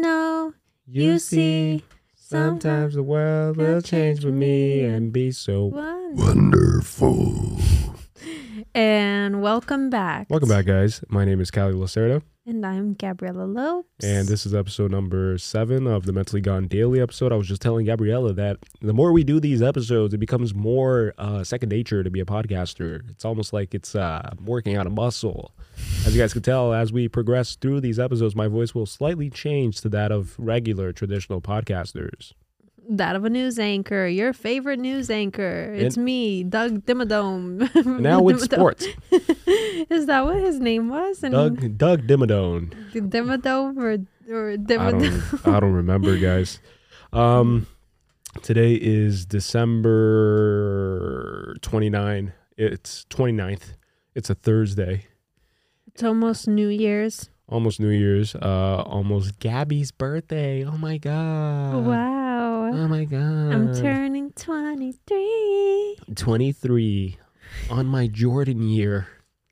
know you see. sometimes the world will change with me and be so wonderful. And welcome back. Welcome back, guys. My name is Callie Lacerda, And I'm Gabriella Lopes. and this is episode number seven of the Mentally Gone Daily episode. I was just telling Gabriella that the more we do these episodes, it becomes more uh, second nature to be a podcaster. It's almost like it's uh, working out a muscle. As you guys can tell, as we progress through these episodes, my voice will slightly change to that of regular traditional podcasters. That of a news anchor, your favorite news anchor. It's me, Doug Dimmadome. Now with sports, Is that what his name was? And Doug Doug Dimmadome. Dimmadome or or I don't I don't remember, guys. Um, today is December 29. It's 29th. It's a Thursday. It's almost New Year's. Almost New Year's. Uh, almost Gabby's birthday. Oh my god. wow. Oh my god. I'm turning 23. 23 on my Jordan year.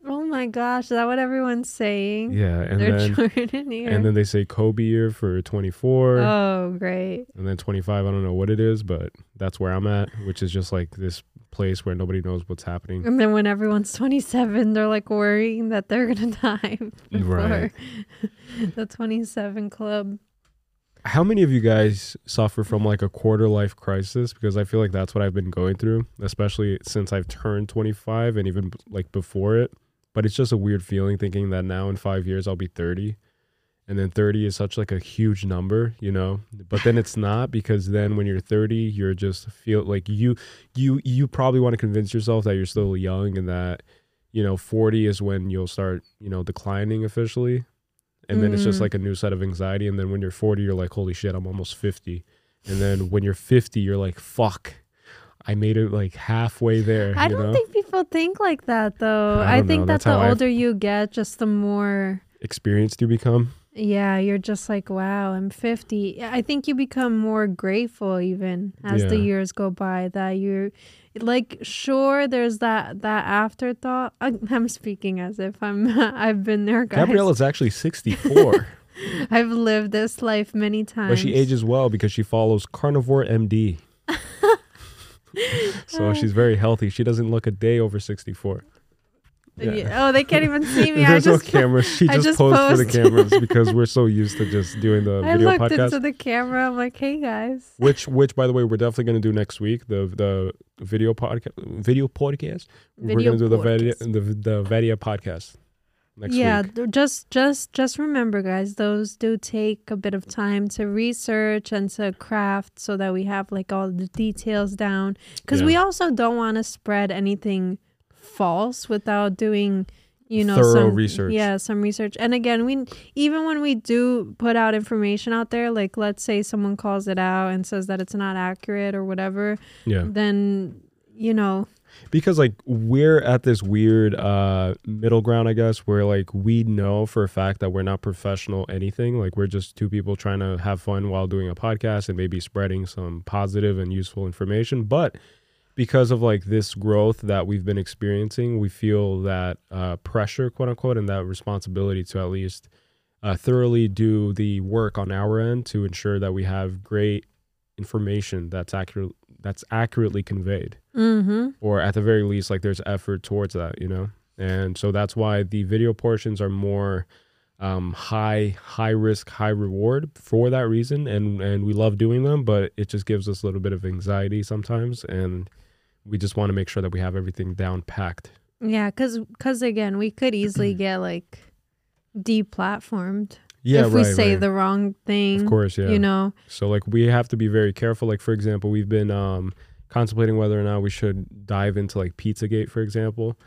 Oh my gosh, is that what everyone's saying? Yeah, and They're then Jordan here. and then they say Kobe year for 24. oh, great. And then 25, I don't know what it is, but that's where I'm at, which is just like this place where nobody knows what's happening. And then when everyone's 27, they're like worrying that they're going to die before Right. the 27 club. How many of you guys suffer from like a quarter life crisis? Because I feel like that's what I've been going through, especially since I've turned 25 and even like before it. But it's just a weird feeling thinking that now in five years I'll be 30. And then 30 is such like a huge number, you know. But then it's not because then when you're 30, you're just feel like you you you probably want to convince yourself that you're still young and that you know 40 is when you'll start you know declining officially and then it's just Mm. like a new set of anxiety and then when you're 40 you're like holy shit i'm almost 50 and then when you're 50 you're like fuck i made it like halfway there I you don't know think people think like that though. I I, think know, that that's the older you get, just the more experienced you become yeah, you're just like, wow, I'm 50. I think you become more grateful even as the years go by that you're like sure there's that that afterthought. I'm speaking as if I'm I've been there guys. is actually 64 I've lived this life many times. but she ages well because she follows carnivore md so she's very healthy she doesn't look a day over 64 Yeah. Oh, they can't even see me. I There's just no cameras. She just, just posed for the cameras because we're so used to just doing the I video looked podcast. into the camera. I'm like, hey guys. which, which, by the way, we're definitely going to do next week. The the video podcast, video podcast. we're going to do the Vadia, the the Vadia podcast next yeah, th- just just just remember, guys. Those do take a bit of time to research and to craft, so that we have like all the details down. Because we also don't want to spread anything false without doing. You know, Thorough some research. Yeah, some research. And again, we even when we do put out information out there, like let's say someone calls it out and says that it's not accurate or whatever, Yeah, then you know because like we're at this weird uh middle ground, I guess, where like we know for a fact that we're not professional anything. Like we're just two people trying to have fun while doing a podcast and maybe spreading some positive and useful information, but because of like this growth that we've been experiencing, we feel that uh, pressure, quote unquote, and that responsibility to at least uh, thoroughly do the work on our end to ensure that we have great information that's accurate that's accurately conveyed mm-hmm. or at the very least like there's effort towards that you know and so that's why the video portions are more um, high high risk high reward for that reason and and we love doing them but it just gives us a little bit of anxiety sometimes and we just want to make sure that we have everything down packed Yeah, because cause again, we could easily get like deplatformed yeah if we right, say right. the wrong thing. of course yeah You know, So like we have to be very careful. Like for example, we've been um, contemplating whether or not we should dive into like Pizzagate, for example,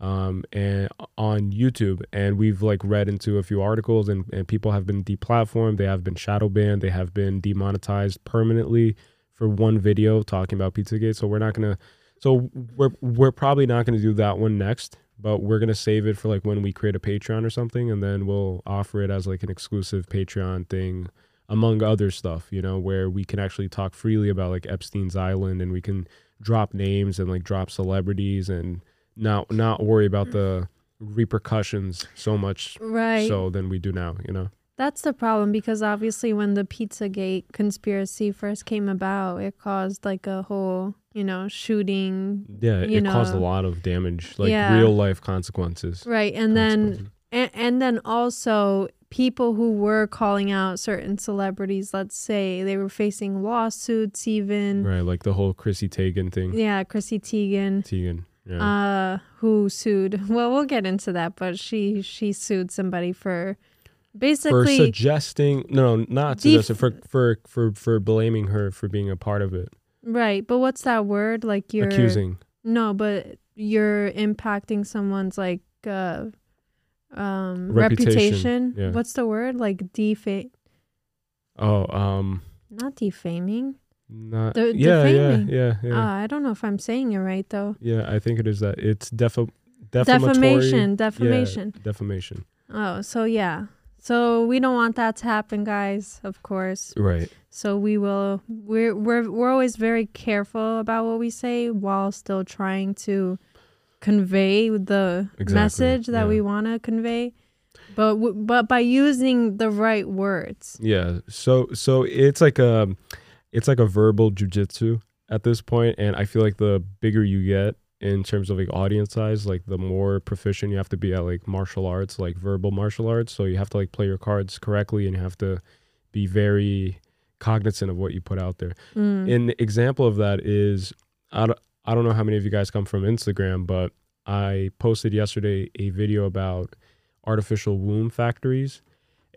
um, and on YouTube. And we've like read into a few articles, and, and people have been deplatformed. They have been shadow banned. They have been demonetized permanently for one video talking about Pizzagate. So we're not gonna. So we're we're probably not gonna do that one next. But we're gonna save it for like when we create a Patreon or something, and then we'll offer it as like an exclusive Patreon thing among other stuff, you know, where we can actually talk freely about like Epstein's Island and we can drop names and like drop celebrities and not not worry about the repercussions so much right? so than we do now, you know. That's the problem because obviously when the Pizzagate conspiracy first came about, it caused like a whole, you know, shooting. Yeah, it caused a lot of damage, like Yeah. real life consequences. Right. And then and, and then also people who were calling out certain celebrities, let's say they were facing lawsuits even. right, like the whole Chrissy Teigen thing. Yeah, Chrissy Teigen. Teigen. Yeah. uh who sued well we'll get into that but she she sued somebody for for suggesting no, no not Def- suggesting for for for for blaming her for being a part of it. right but what's that word like you're Accusing. no but you're impacting someone's like uh um Reputation, reputation, yeah. what's the word like defa Oh, um not defaming not The- yeah, yeah, defaming. yeah, yeah. uh, i don't know if i'm saying it right though yeah, I think it is that. It's defa- defamatory. defamation Yeah, defamation defamation. oh so yeah so we don't want that to happen guys of course Right. So we will we're we're we're always very careful about what we say while still trying to convey the Exactly, message that yeah. we want to convey. But w- but by using the right words. Yeah. So so it's like a it's like a verbal jujitsu at this point, and I feel like the bigger you get in terms of like audience size, like the more proficient you have to be at like martial arts, like verbal martial arts. So you have to like play your cards correctly, and you have to be very cognizant of what you put out there. Mm. An example of that is I don't, I don't know how many of you guys come from Instagram, but I posted yesterday a video about artificial womb factories.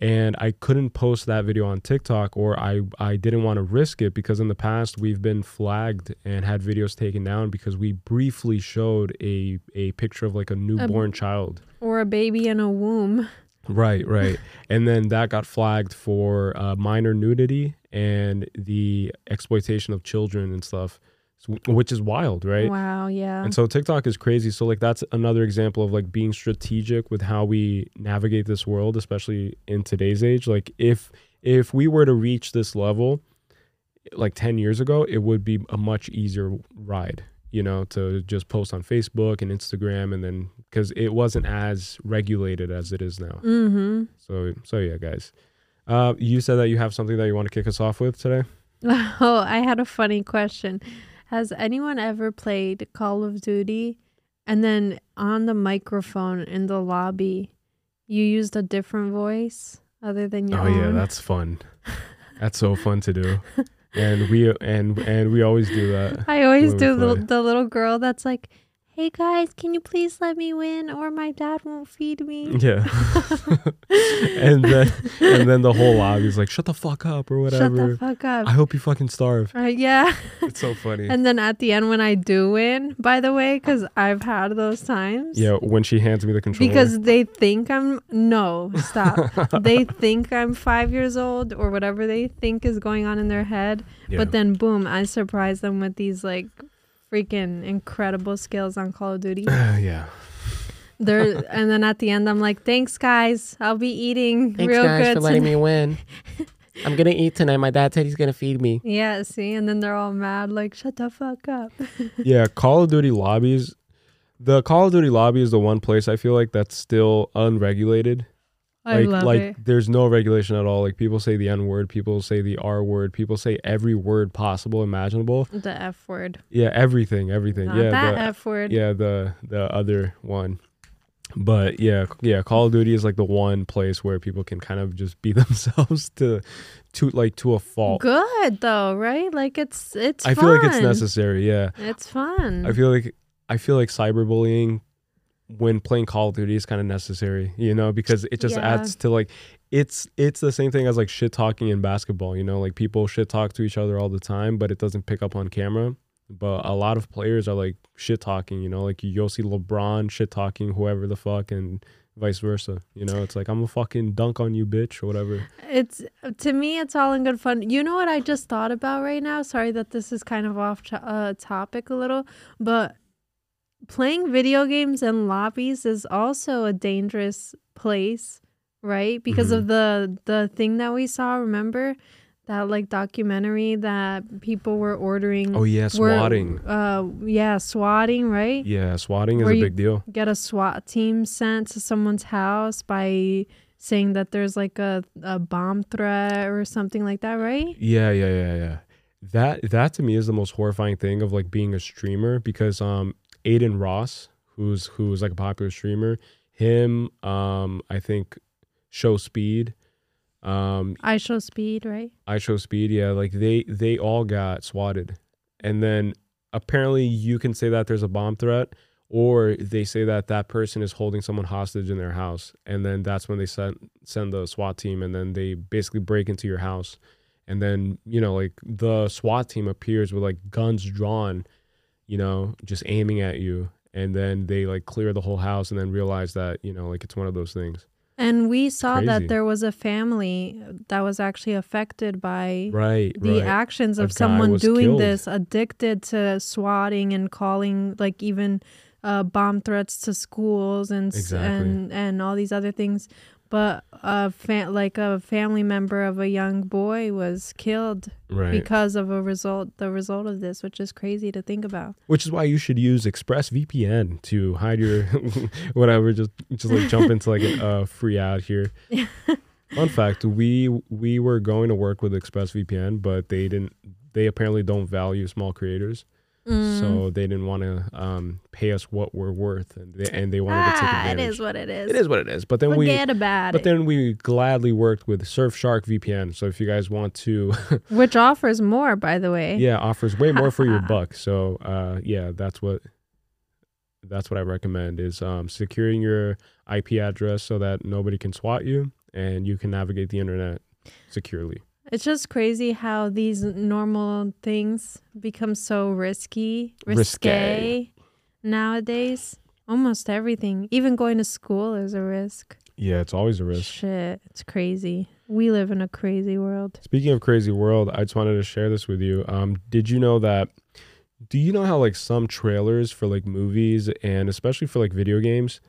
And I couldn't post that video on TikTok or I, I didn't want to risk it because in the past we've been flagged and had videos taken down because we briefly showed a, a picture of like a newborn child. or a baby in a womb. Right, right. and then that got flagged for uh, minor nudity and the exploitation of children and stuff, which is wild, right? Wow, yeah. And so TikTok is crazy. So like that's another example of like being strategic with how we navigate this world, especially in today's age. Like if if we were to reach this level like 10 years ago, it would be a much easier ride, you know, to just post on Facebook and Instagram and then cuz it wasn't as regulated as it is now. mhm. So so yeah, guys. Uh you said that you have something that you want to kick us off with today? Oh, I had a funny question. Has anyone ever played Call of Duty and then on the microphone in the lobby you used a different voice other than your Oh own? yeah, that's fun. That's so fun to do. And we and and we always do that. I always do the, the little girl that's like, "Hey guys, can you please let me win, or my dad won't feed me." Yeah. and then and then the whole lobby's like, "Shut the fuck up" or whatever. Shut the fuck up. I hope you fucking starve. Uh, yeah. It's so funny. and then at the end, when I do win, by the way, because I've had those times. yeah, when she hands me the controller. Because they think I'm no stop. they think I'm five years old or whatever they think is going on in their head. Yeah. But then boom, I surprise them with these like freaking incredible skills on Call of Duty. yeah. They're and then at the end I'm like, thanks guys, I'll be eating Thanks, real guys, good. for letting tonight." me win. I'm gonna eat tonight. My dad said he's gonna feed me. Yeah, see, and then they're all mad, like, shut the fuck up. Yeah, Call of Duty lobbies. The Call of Duty lobby is the one place I feel like that's still unregulated. I like love like it. there's no regulation at all. Like people say the N word, people say the R word, people say every word possible imaginable. The F word. Yeah, everything, everything. Not yeah, that the, F word. yeah, the the other one. But yeah, yeah, Call of Duty is like the one place where people can kind of just be themselves to to like to a fault. Good though, right? Like it's it's I feel like it's necessary, yeah. It's fun. I feel like I feel like cyberbullying when playing Call of Duty is kind of necessary, you know, because it just Yeah. adds to like it's it's the same thing as like shit talking in basketball, you know, like people shit talk to each other all the time, but it doesn't pick up on camera. But a lot of players are like shit talking, you know, like you'll see LeBron shit talking whoever the fuck and vice versa. You know, it's like I'm a fucking dunk on you, bitch, or whatever. It's to me, it's all in good fun. You know what I just thought about right now? Sorry that this is kind of off to- uh, topic a little, but playing video games in lobbies is also a dangerous place, right? Because of the the thing that we saw. Remember that like documentary that people were ordering. Oh yeah, were- swatting. uh, yeah, swatting, right? Yeah, swatting is a big deal. get a SWAT team sent to someone's house by saying that there's like a, a bomb threat or something like that, right? Yeah, yeah, yeah, yeah. That that to me is the most horrifying thing of like being a streamer because um Adin Ross, who's who's like a popular streamer, him, um, I think Show Speed, um, IShowSpeed, right? IShowSpeed, yeah, like they they all got swatted. And then apparently you can say that there's a bomb threat or they say that that person is holding someone hostage in their house and then that's when they send send the SWAT team and then they basically break into your house and then you know like the SWAT team appears with like guns drawn you know just aiming at you and then they like clear the whole house and then realize that you know like it's one of those things And we saw crazy. that there was a family that was actually affected by right the right actions of someone doing killed. this, addicted to swatting and calling like even uh, bomb threats to schools and Exactly. and and all these other things. But a fa- like a family member of a young boy was killed right because of a result the result of this, which is crazy to think about. which is why you should use ExpressVPN to hide your whatever. Just just like jump into like a uh, free ad here. Fun fact: we we were going to work with ExpressVPN, but they didn't. They apparently don't value small creators, Mm. so they didn't want to um, pay us what we're worth, and they, and they wanted to take ah, it advantage. is what it is. It is what it is. But then we. Forget about But it. then we gladly worked with Surfshark VPN. So if you guys want to, Which offers more, by the way. yeah, offers way more for your buck. So uh, yeah, that's what that's what I recommend is um, securing your IP address so that nobody can swat you and you can navigate the internet securely. It's just crazy how these normal things become so risky, risque, Risque. nowadays. Almost everything, even going to school, is a risk. Yeah, it's always a risk. Shit, it's crazy. We live in a crazy world. Speaking of crazy world, I just wanted to share this with you. Um, did you know that? Do you know how like some trailers for like movies and especially for like video games,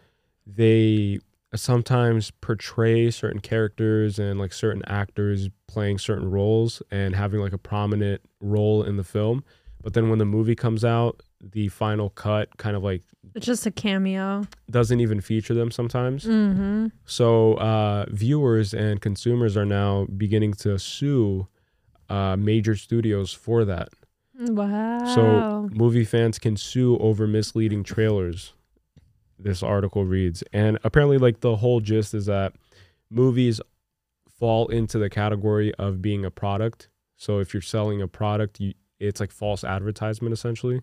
they sometimes portray certain characters and like certain actors playing certain roles and having like a prominent role in the film, but then when the movie comes out, the final cut kind of like It's just a cameo. doesn't even feature them sometimes. Mm-hmm. So uh, viewers and consumers are now beginning to sue uh, major studios for that. Wow. So movie fans can sue over misleading trailers. This article reads, and apparently, like the whole gist is that movies fall into the category of being a product. So if you're selling a product, you, it's like false advertisement essentially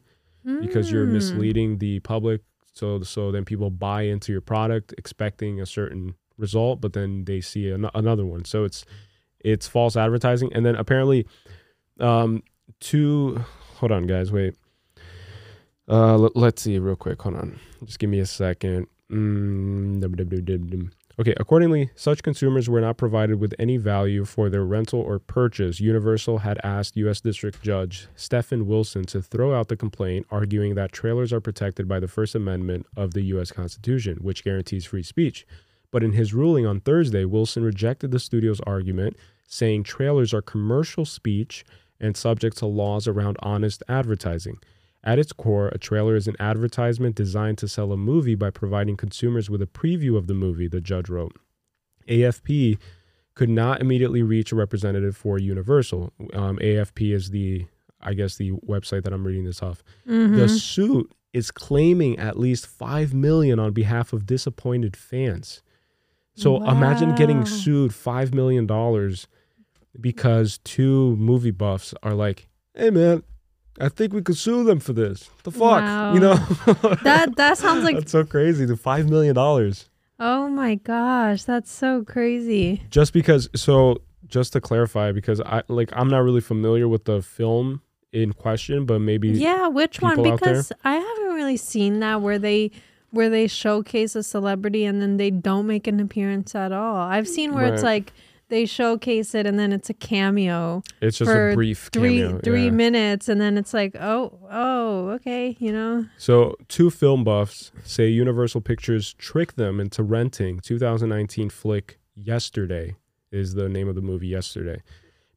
because you're Mm. misleading the public so so then people buy into your product expecting a certain result but then they see an- another one so it's it's false advertising and then apparently um two hold on guys wait uh let, let's see real quick hold on just give me a second mm. Okay, accordingly, such consumers were not provided with any value for their rental or purchase. Universal had asked U.S. District Judge Stephen Wilson to throw out the complaint, arguing that trailers are protected by the First Amendment of the U.S. Constitution, which guarantees free speech. But in his ruling on Thursday, Wilson rejected the studio's argument, saying trailers are commercial speech and subject to laws around honest advertising. At its core, a trailer is an advertisement designed to sell a movie by providing consumers with a preview of the movie, the judge wrote. AFP could not immediately reach a representative for Universal. Um, AFP is the, I guess, the website that I'm reading this off. Mhm. The suit is claiming at least five million on behalf of disappointed fans. So imagine getting sued five million dollars because two movie buffs are like, "Hey, man, I think we could sue them for this. The fuck, Wow. you know?" That that sounds like that's so crazy. The five million dollars oh my gosh, that's so crazy. just because. So just to clarify, because I like I'm not really familiar with the film in question, but maybe Yeah, which one? people out there? Because I haven't really seen that where they where they showcase a celebrity and then they don't make an appearance at all. I've seen where it's like they showcase it and then it's a cameo it's just for a brief three cameo. three yeah. minutes and then it's like oh oh okay you know So, two film buffs say Universal Pictures tricked them into renting 2019 flick Yesterday is the name of the movie Yesterday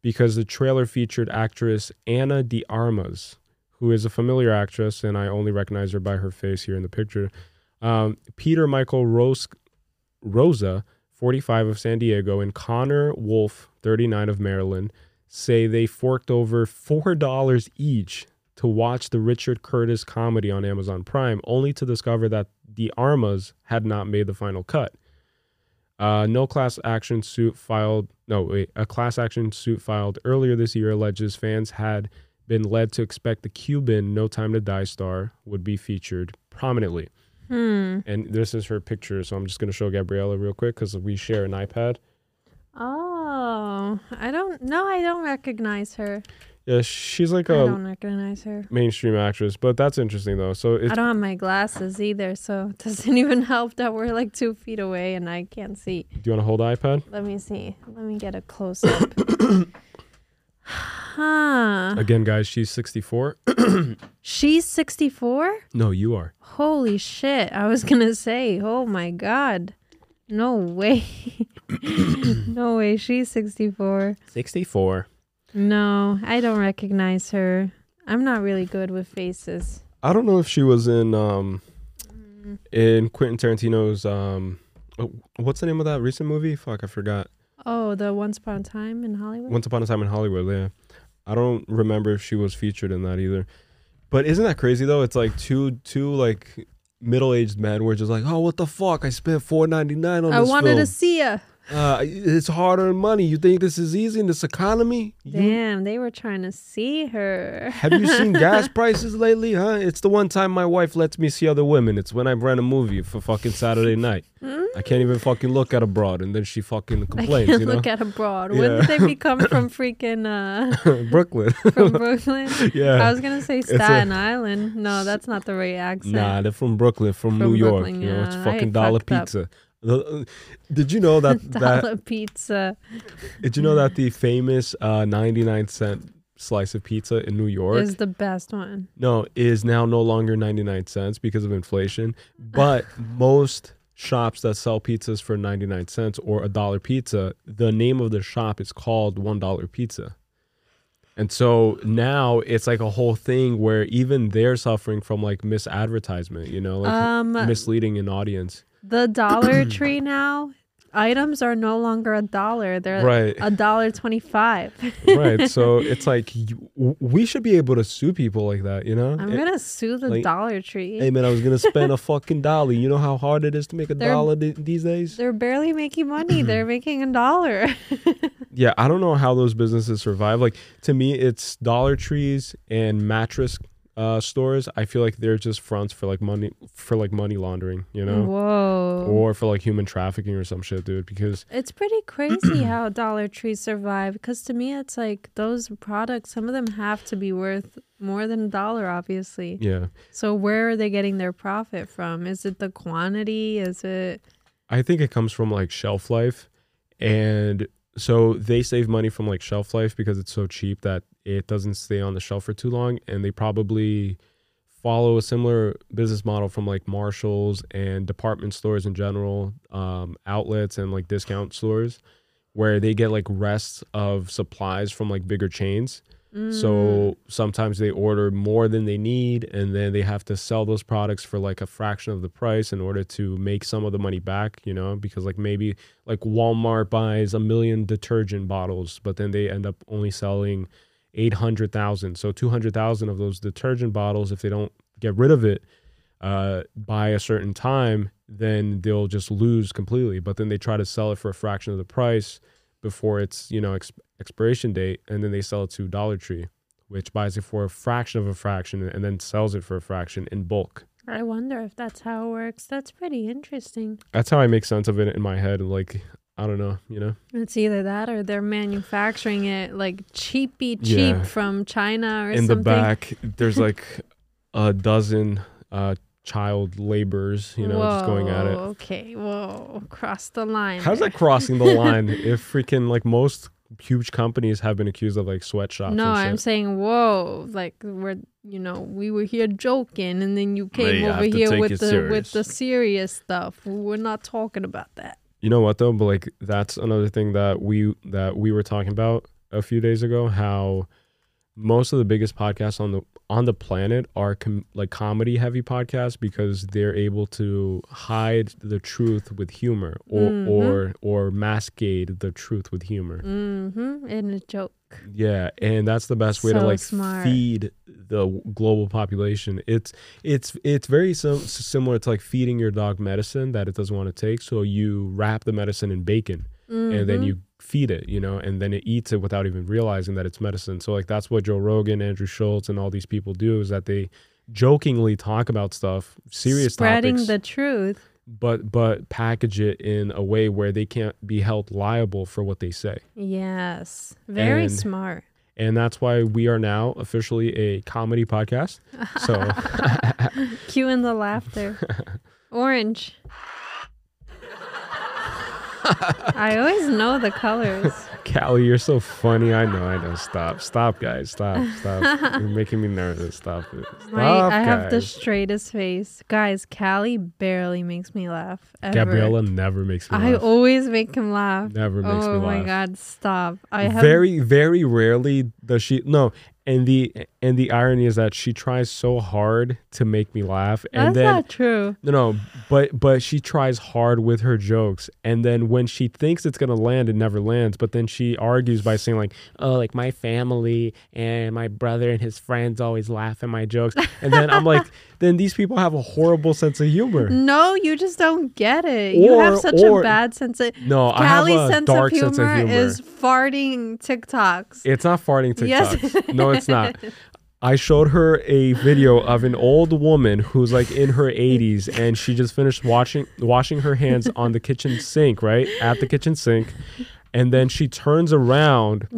because the trailer featured actress Ana de Armas, who is a familiar actress and I only recognize her by her face here in the picture. Um, Peter Michael Rose, Rosa 45 of San Diego, and Conor Woulfe, 39 of Maryland, say they forked over $4 each to watch the Richard Curtis comedy on Amazon Prime, only to discover that de Armas had not made the final cut. Uh, no class action suit filed. No, wait. A class action suit filed earlier this year alleges fans had been led to expect the Cuban No Time to Die star would be featured prominently. Hmm. And this is her picture, so I'm just going to show Gabriella real quick because we share an iPad. Oh, I don't. No, I don't recognize her. Yeah, she's like I a don't recognize her. mainstream actress, but that's interesting though. So it's I don't have my glasses either, so it doesn't even help that we're like two feet away and I can't see. do you want to hold the iPad? Let me see. Let me get a close up. huh. Again, guys, she's 64. She's 64? No, you are. Holy shit. I was going to say, oh my God. No way. no way. She's 64. 64. No, I don't recognize her. I'm not really good with faces. I don't know if she was in um in Quentin Tarantino's um oh, what's the name of that recent movie? Fuck, I forgot. Oh, the Once Upon a Time in Hollywood? Once Upon a Time in Hollywood, yeah. I don't remember if she was featured in that either. But isn't that crazy though? It's like two two like middle-aged men were just like, "Oh, what the fuck? I spent 4.99 on I this wanted film. to see ya. Uh, it's hard-earned money. You think this is easy in this economy? You- Damn, they were trying to see her. Have you seen gas prices lately, huh? It's the one time my wife lets me see other women. It's when I rent a movie for fucking Saturday night. I can't even fucking look at a broad, and then she fucking I complains, can't you know? look at abroad. When Yeah. did they become from freaking uh Brooklyn. from Brooklyn? yeah. I was gonna say a- Staten Island. No, that's not the right accent. Nah, they're from Brooklyn, from, From New York. Brooklyn, you know, it's yeah. I fucking dollar pizza. up. Did you know that that pizza did you know that the famous uh 99 cent slice of pizza in New York is the best one. no is now no longer 99 cents because of inflation, but most shops that sell pizzas for 99 cents or a dollar pizza, the name of the shop is called $1 pizza. And so now it's like a whole thing where even they're suffering from like misadvertisement, you know, like um, misleading an audience. The Dollar Tree now items are no longer a dollar. They're Right. a dollar twenty-five. right. So it's like we should be able to sue people like that, you know? I'm Eh, gonna sue the like, Dollar Tree. Hey man, I was gonna spend a fucking dollar. You know how hard it is to make a They're- dollar th- these days. They're barely making money. They're making a dollar. Yeah, I don't know how those businesses survive. Like to me, it's Dollar Trees and mattress uh, stores. I feel like they're just fronts for like money for like money laundering, you know, Whoa. or for like human trafficking or some shit, dude. Because It's pretty crazy how Dollar Tree survive because to me it's like those products some of them have to be worth more than a dollar obviously. yeah, So where are they getting their profit from? Is it the quantity? Is it I think it comes from like shelf life, and so they save money from like shelf life because it's so cheap that it doesn't stay on the shelf for too long, and they probably follow a similar business model from like Marshalls and department stores in general, um, outlets and like discount stores, where they get like rests of supplies from like bigger chains. Mm. So sometimes they order more than they need, and then they have to sell those products for like a fraction of the price in order to make some of the money back, you know, because like maybe like Walmart buys a million detergent bottles, but then they end up only selling 800,000. So 200,000 of those detergent bottles, if they don't get rid of it uh, by a certain time, then they'll just lose completely. But then they try to sell it for a fraction of the price before its you know ex- expiration date, and then they sell it to Dollar Tree, which buys it for a fraction of a fraction and then sells it for a fraction in bulk. I wonder if that's how it works. That's pretty interesting. That's how I make sense of it in my head. Like I don't know, you know. It's either that or they're manufacturing it like cheapy cheap Yeah. from China or in something. the back, there's like a dozen uh, child laborers, you know, just going at it. Okay, whoa, cross the line. How's that crossing the line? if freaking like most huge companies have been accused of like sweatshops. No, I'm saying whoa, like we're you know we were here joking, and then you came over here with it the with the serious stuff. We're not talking about that. You know what though? But like that's another thing that we that we were talking about a few days ago. How most of the biggest podcasts on the on the planet are com- like comedy heavy podcasts because they're able to hide the truth with humor or Mhm. or or masquerade the truth with humor. Mm-hmm. In a joke. Yeah, and that's the best way to like smart. feed the global population. It's it's it's very sim- similar to like feeding your dog medicine that it doesn't want to take. So you wrap the medicine in bacon and then Mhm. you feed it, you know, and then it eats it without even realizing that it's medicine. So like that's what Joe Rogan, Andrew Schulz, and all these people do is that they jokingly talk about stuff, serious spreading topics, the truth. but but package it in a way where they can't be held liable for what they say. Yes. Very And- smart. And that's why we are now officially a comedy podcast. So Cue in the laughter. Orange. I always know the colors. Callie, you're so funny. I know, I know. Stop. Stop, guys. Stop. Stop. you're making me nervous. Stop it. Stop, My, I have the straightest face. Guys, Callie barely makes me laugh. Ever. Gabriella never makes me I laugh. always make him laugh. Never makes oh me laugh. Oh my god, stop. I have very, very rarely does she. No, and the and the irony is that she tries so hard to make me laugh, and That's then not true. no, no, but but she tries hard with her jokes, and then when she thinks it's gonna land, it never lands. But then she argues by saying like, Oh, like my family and my brother and his friends always laugh at my jokes. and then I'm like, then these people have a horrible sense of humor. No, you just don't get it. you have such or- a bad sense of No, I have Callie's a sense, dark of humor sense of humor. is farting TikToks. It's not farting TikToks. Yes, no, it's not. I showed her a video of an old woman who's like in her 80s and she just finished washing washing her hands on the kitchen sink, right? At the kitchen sink. And then she turns around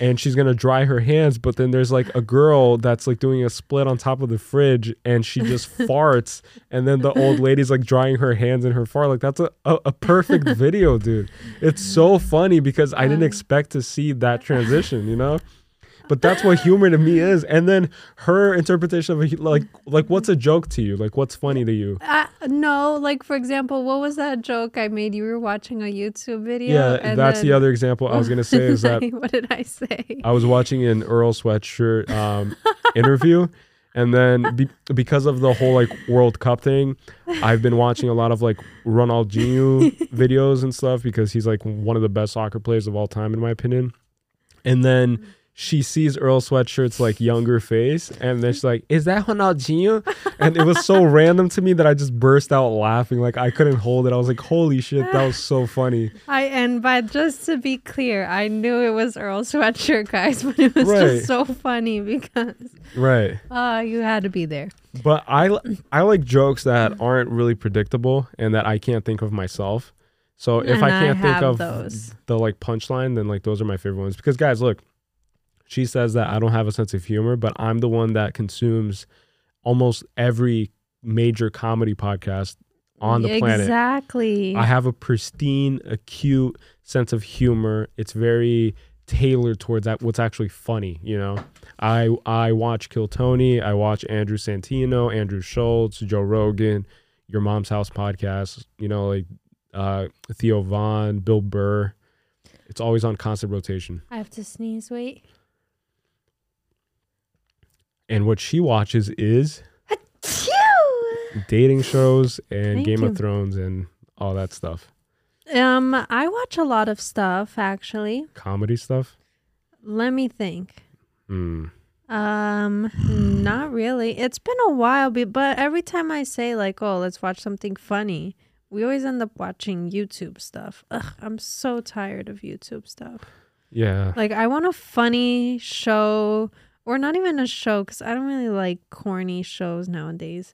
and she's going to dry her hands, but then there's like a girl that's like doing a split on top of the fridge and she just farts and then the old lady's like drying her hands in her fart. Like that's a, a, a perfect video, dude. It's so funny because I didn't uh. expect to see that transition, you know? But that's what humor to me is. And then her interpretation of a, like like what's a joke to you? Like what's funny to you? Uh, no, like for example, what was that joke I made? You were watching a YouTube video. Yeah, and that's the other example I was gonna say is that what did I say? I was watching an Earl Sweatshirt um, interview, and then be, because of the whole like World Cup thing, I've been watching a lot of like Ronaldinho videos and stuff because he's like one of the best soccer players of all time in my opinion. And then she sees Earl Sweatshirt's like younger face, and then she's like, "Is that Ronaldinho?" And it was so random to me that I just burst out laughing. Like I couldn't hold it. I was like, "Holy shit, that was so funny!" I and but just to be clear, I knew it was Earl Sweatshirt, guys, but it was Right. just so funny because Right. uh you had to be there. But I I like jokes that aren't really predictable and that I can't think of myself. So if And I I can't think of those. the like punchline, then like those are my favorite ones. Because guys, look, she says that I don't have a sense of humor, but I'm the one that consumes almost every major comedy podcast on the planet. Exactly. I have a pristine, acute sense of humor. It's very tailored towards that what's actually funny, you know. I I watch Kill Tony, I watch Andrew Santino, Andrew Schulz, Joe Rogan, Your Mom's House podcast, you know, like uh Theo Von, Bill Burr. It's always on constant rotation. I have to sneeze. Wait. And what she watches is dating shows and Thank Game you. of Thrones and all that stuff. Um, I watch a lot of stuff actually. Comedy stuff. Let me think. Hmm. Um, not really. It's been a while, but every time I say like, "Oh, let's watch something funny," we always end up watching YouTube stuff. Ugh, I'm so tired of YouTube stuff. Yeah. Like, I want a funny show, or not even a show, because I don't really like corny shows nowadays.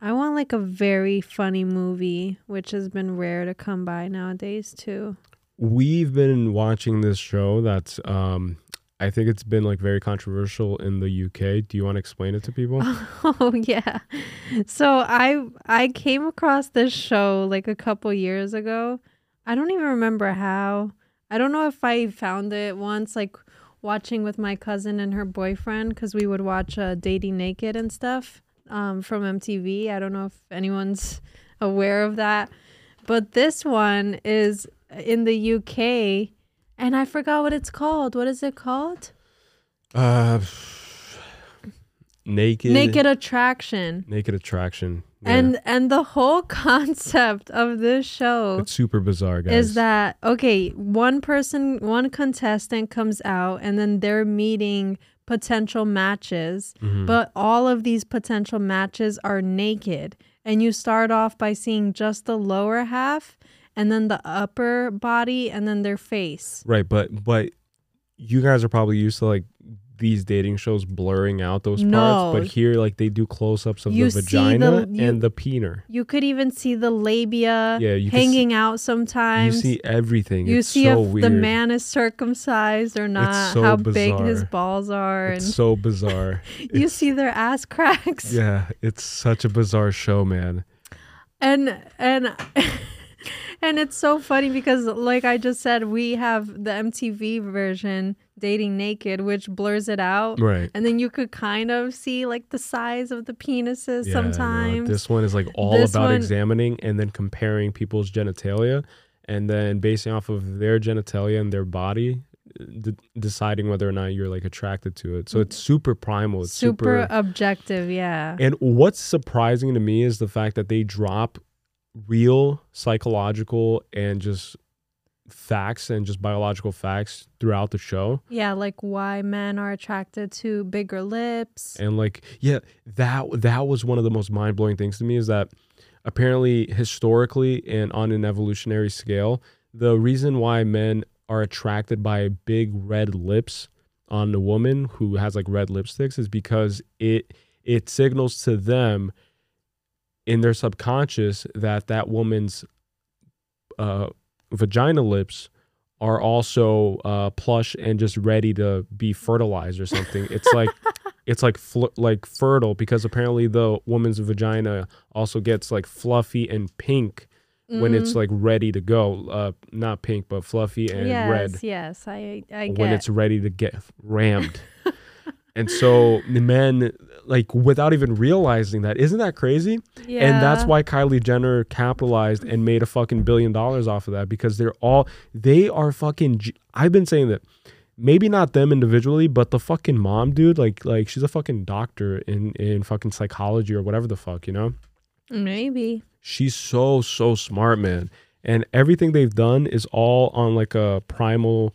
I want like a very funny movie, which has been rare to come by nowadays too. we've been watching this show that's um I think it's been like very controversial in the UK. Do you want to explain it to people? Oh yeah. So I I came across this show like a couple years ago. I don't even remember how. I don't know if I found it once like watching with my cousin and her boyfriend cuz we would watch uh, Dating Naked and stuff um from MTV. I don't know if anyone's aware of that. But this one is in the UK and I forgot what it's called. What is it called? Uh, naked. Naked attraction. Naked attraction. Yeah. And and the whole concept of this show it's super bizarre, guys. is that okay, one person, one contestant comes out and then they're meeting potential matches, Mhm. but all of these potential matches are naked. And you start off by seeing just the lower half and then the upper body and then their face. right, but but you guys are probably used to like these dating shows blurring out those No. parts, but here like they do close ups of You the vagina the- you- and the peener. You could even see the labia Yeah, you can see- hanging out sometimes. You see everything. You it's see so if weird. the man is circumcised or not, so how big his balls are, It's and so bizarre. you it's- see their ass cracks. yeah, it's such a bizarre show, man. And and and it's so funny because like I just said, we have the MTV version dating naked, which blurs it out. Right. And then you could kind of see like the size of the penises Yeah, no, sometimes. this one is like all This about one- examining and then comparing people's genitalia and then basing off of their genitalia and their body d- deciding whether or not you're like attracted to it. So it's super primal. It's super, super, objective, yeah. And what's surprising to me is the fact that they drop real psychological and just facts and just biological facts throughout the show. yeah, like why men are attracted to bigger lips. And like, yeah, that that was one of the most mind blowing things to me is that apparently historically and on an evolutionary scale, the reason why men are attracted by big red lips on the woman who has like red lipsticks is because it it signals to them in their subconscious that that woman's uh, vagina lips are also uh, plush and just ready to be fertilized or something. It's like it's like fl- like fertile because apparently the woman's vagina also gets like fluffy and pink when it's Mhm. like ready to go. Uh, not pink, but fluffy and yes, red yes, I I get. when it's ready to get rammed. and so the men like without even realizing that isn't that crazy yeah. and that's why Kylie Jenner capitalized and made a fucking billion dollars off of that because they're all they are fucking I've been saying that maybe not them individually but the fucking mom dude like like she's a fucking doctor in in fucking psychology or whatever the fuck you know maybe. she's so so smart man and everything they've done is all on like a primal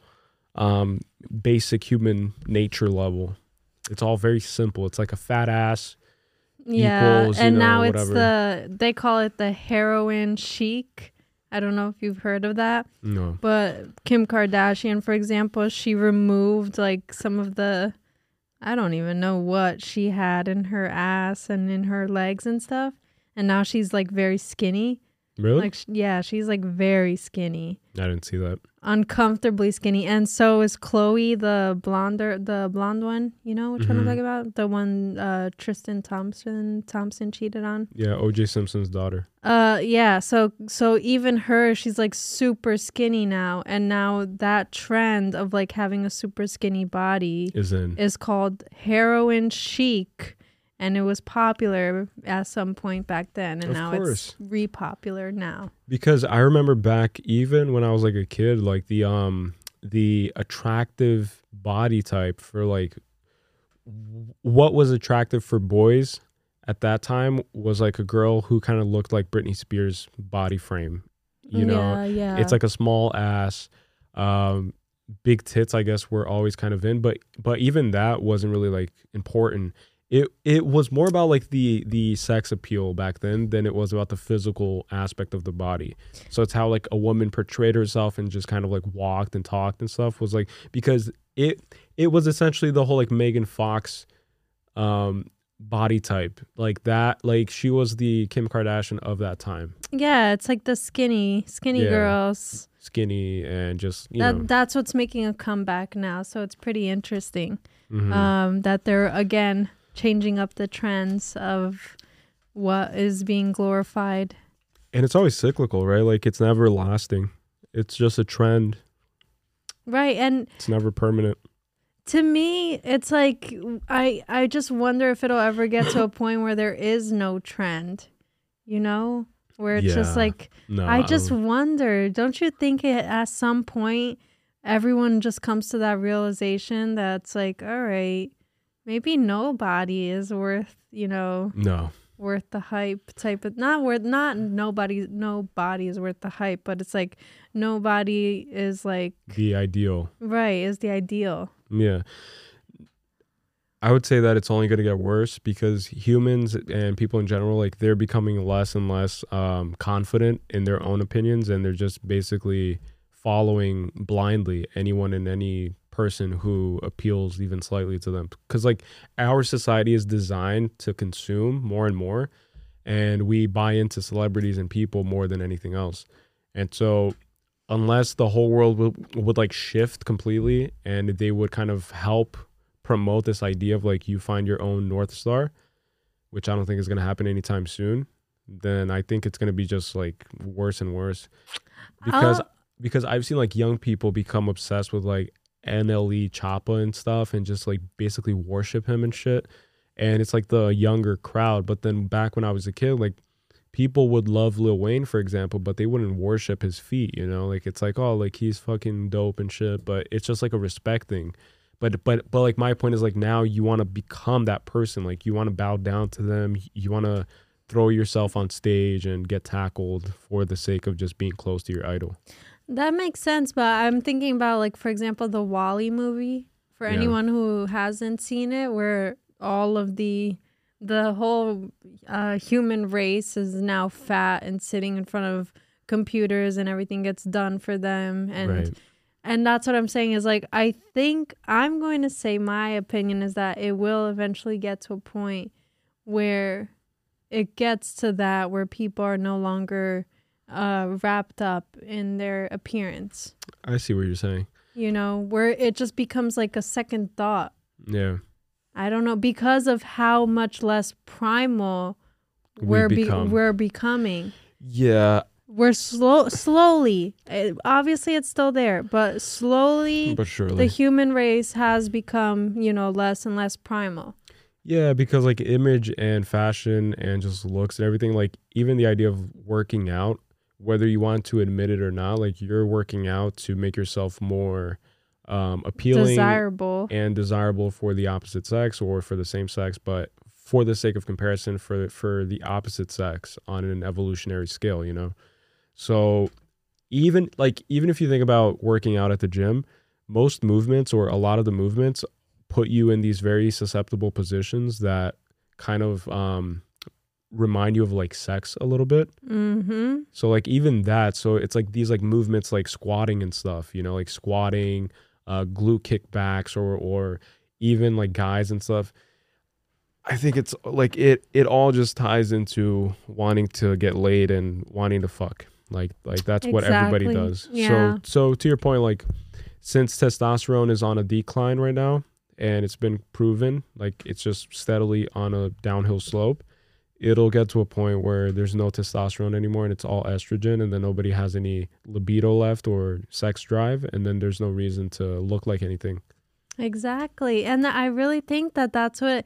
um basic human nature level it's all very simple it's like a fat ass Yeah, equals, you and know, now it's whatever. the they call it the heroin chic. I don't know if you've heard of that, no but Kim Kardashian, for example, she removed like some of the I don't even know what she had in her ass and in her legs and stuff, and now she's like very skinny. really Like yeah, she's like very skinny. i didn't see that uncomfortably skinny. And so is Khloe the blonder the blonde one you know which one i'm talking about? The one uh tristan thompson thompson cheated on? Yeah oj simpson's daughter. Uh yeah so so even her she's like super skinny now. And now that trend of like having a super skinny body is in. is called heroin chic and it was popular at some point back then and Of now course. it's repopular now because I remember back even when I was like a kid, like the um the attractive body type for like what was attractive for boys at that time was like a girl who kind of looked like Britney Spears body frame. You know, yeah yeah it's like a small ass, um, big tits. I guess were always kind of in, but but even that wasn't really like important. It it was more about like the the sex appeal back then than it was about the physical aspect of the body. So it's how like a woman portrayed herself and just kind of like walked and talked and stuff was like because it it was essentially the whole like Megan Fox um body type like that like she was the Kim Kardashian of that time Yeah, it's like the skinny, skinny Yeah. girls. skinny and just you That know that's what's making a comeback now. So it's pretty interesting. mhm. Um, that they're again changing up the trends of what is being glorified. and it's always cyclical right like it's never lasting it's just a trend Right. And it's never permanent to me, it's like I I just wonder if it'll ever get to a point where there is no trend. You know? Where it's just like no I just wonder, don't you think it, at some point everyone just comes to that realization that's like, all right, maybe nobody is worth, you know, No. worth the hype type of not worth not nobody nobody is worth the hype, but it's like nobody is like The ideal. right, is the ideal. Yeah. I would say that it's only going to get worse because humans and people in general, like they're becoming less and less um, confident in their own opinions, and they're just basically following blindly anyone in any person who appeals even slightly to them. Because like our society is designed to consume more and more, and we buy into celebrities and people more than anything else. And so unless the whole world would, would like shift completely and they would kind of help promote this idea of like you find your own north star which i don't think is going to happen anytime soon then i think it's going to be just like worse and worse uh, because I'll- because i've seen like young people become obsessed with like nle choppa and stuff and just like basically worship him and shit and it's like the younger crowd but then back when i was a kid like people would love Lil Wayne, for example, but they wouldn't worship his feet, you know? Like it's like, oh, like he's fucking dope and shit, but it's just like a respect thing. But but but like my point is like now you want to become that person. Like you want to bow down to them. You want to throw yourself on stage and get tackled for the sake of just being close to your idol. That makes sense, but I'm thinking about like for example the WALL-E movie for Yeah. anyone who hasn't seen it where all of the the whole uh, human race is now fat and sitting in front of computers and everything gets done for them and right. and that's what I'm saying is like I think I'm going to say my opinion is that it will eventually get to a point where it gets to that where people are no longer uh, wrapped up in their appearance. I see what you're saying. You know, where it just becomes like a second thought. Yeah. I don't know because of how much less primal We we're be- we're becoming. Yeah, We're slow slowly. eh, obviously, it's still there, but slowly but surely. the human race has become, you know, less and less primal. Yeah, because like image and fashion and just looks and everything, like even the idea of working out, whether you want to admit it or not, like you're working out to make yourself more um, appealing Desirable. and desirable for the opposite sex or for the same sex, but for the sake of comparison, for for the opposite sex on an evolutionary scale, you know. So even like even if you think about working out at the gym, most movements or a lot of the movements put you in these very susceptible positions that kind of um remind you of like sex a little bit. Mm-hmm. So like even that, so it's like these like movements like squatting and stuff, you know, like squatting, uh glute kickbacks or or even like guys and stuff. I think it's like it it all just ties into wanting to get laid and wanting to fuck. Like like that's what everybody does. Yeah. So so to your point like since testosterone is on a decline right now and it's been proven like it's just steadily on a downhill slope it'll get to a point where there's no testosterone anymore and it's all estrogen and then nobody has any libido left or sex drive and then there's no reason to look like anything Exactly. And I really think that that's what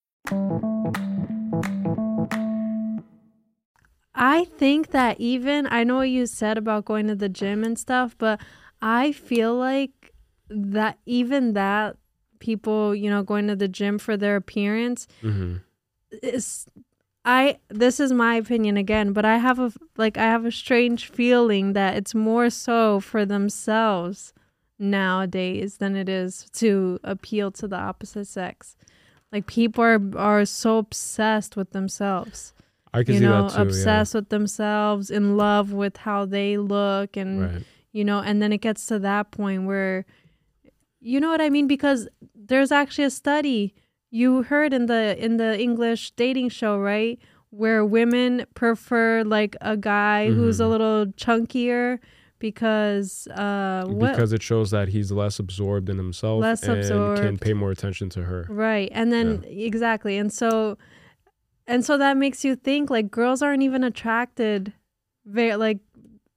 I think that even I know what you said about going to the gym and stuff, but I feel like that even that people, you know, going to the gym for their appearance mm-hmm. is I this is my opinion again, but I have a like I have a strange feeling that it's more so for themselves nowadays than it is to appeal to the opposite sex. Like people are are so obsessed with themselves i can you see know, that too obsessed with themselves, in love with how they look, and right you know, and then it gets to that point where, you know what I mean? Because there's actually a study you heard in the in the English dating show, right, where women prefer like a guy who's a Mhm. little chunkier because uh what because it shows that he's less absorbed in himself Less and can pay more attention to her. Right. And then exactly. And so and so that makes you think like girls aren't even attracted very like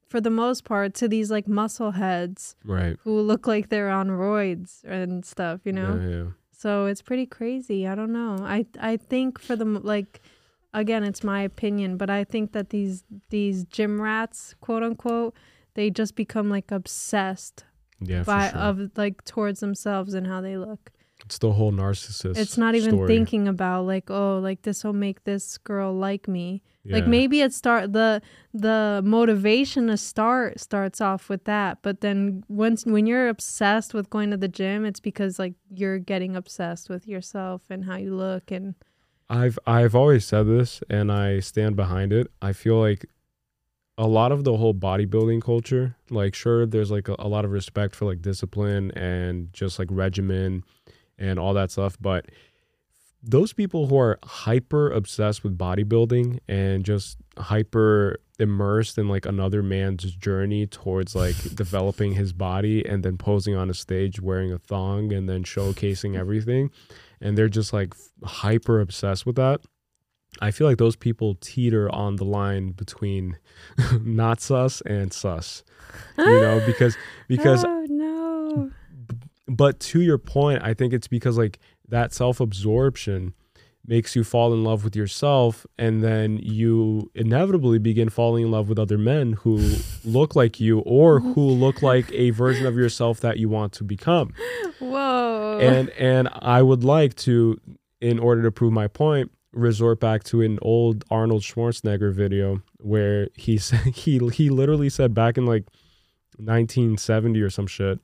for the most part to these like muscle heads Right. who look like they're on roids and stuff, you know? Yeah, yeah. So it's pretty crazy. I don't know. I I think for the like again, it's my opinion, but I think that these these gym rats, quote unquote, they just become like obsessed Yeah, by sure. of like towards themselves and how they look. it's the whole narcissist. it's not even story. thinking about like oh like this will make this girl like me like maybe it start the the motivation to start starts off with that but then once when you're obsessed with going to the gym it's because like you're getting obsessed with yourself and how you look and I've I've always said this and I stand behind it. I feel like a lot of the whole bodybuilding culture, like sure there's like a, a lot of respect for like discipline and just like regimen and all that stuff, but those people who are hyper obsessed with bodybuilding and just hyper immersed in like another man's journey towards like developing his body and then posing on a stage wearing a thong and then showcasing everything and they're just like hyper obsessed with that i feel like those people teeter on the line between not sus and sus you know because because oh no. But to your point i think it's because like that self-absorption makes you fall in love with yourself and then you inevitably begin falling in love with other men who look like you or who look like a version of yourself that you want to become. Whoa. And and i would like to in order to prove my point resort back to an old arnold schwarzenegger video where he said he he literally said back in like 1970 or some shit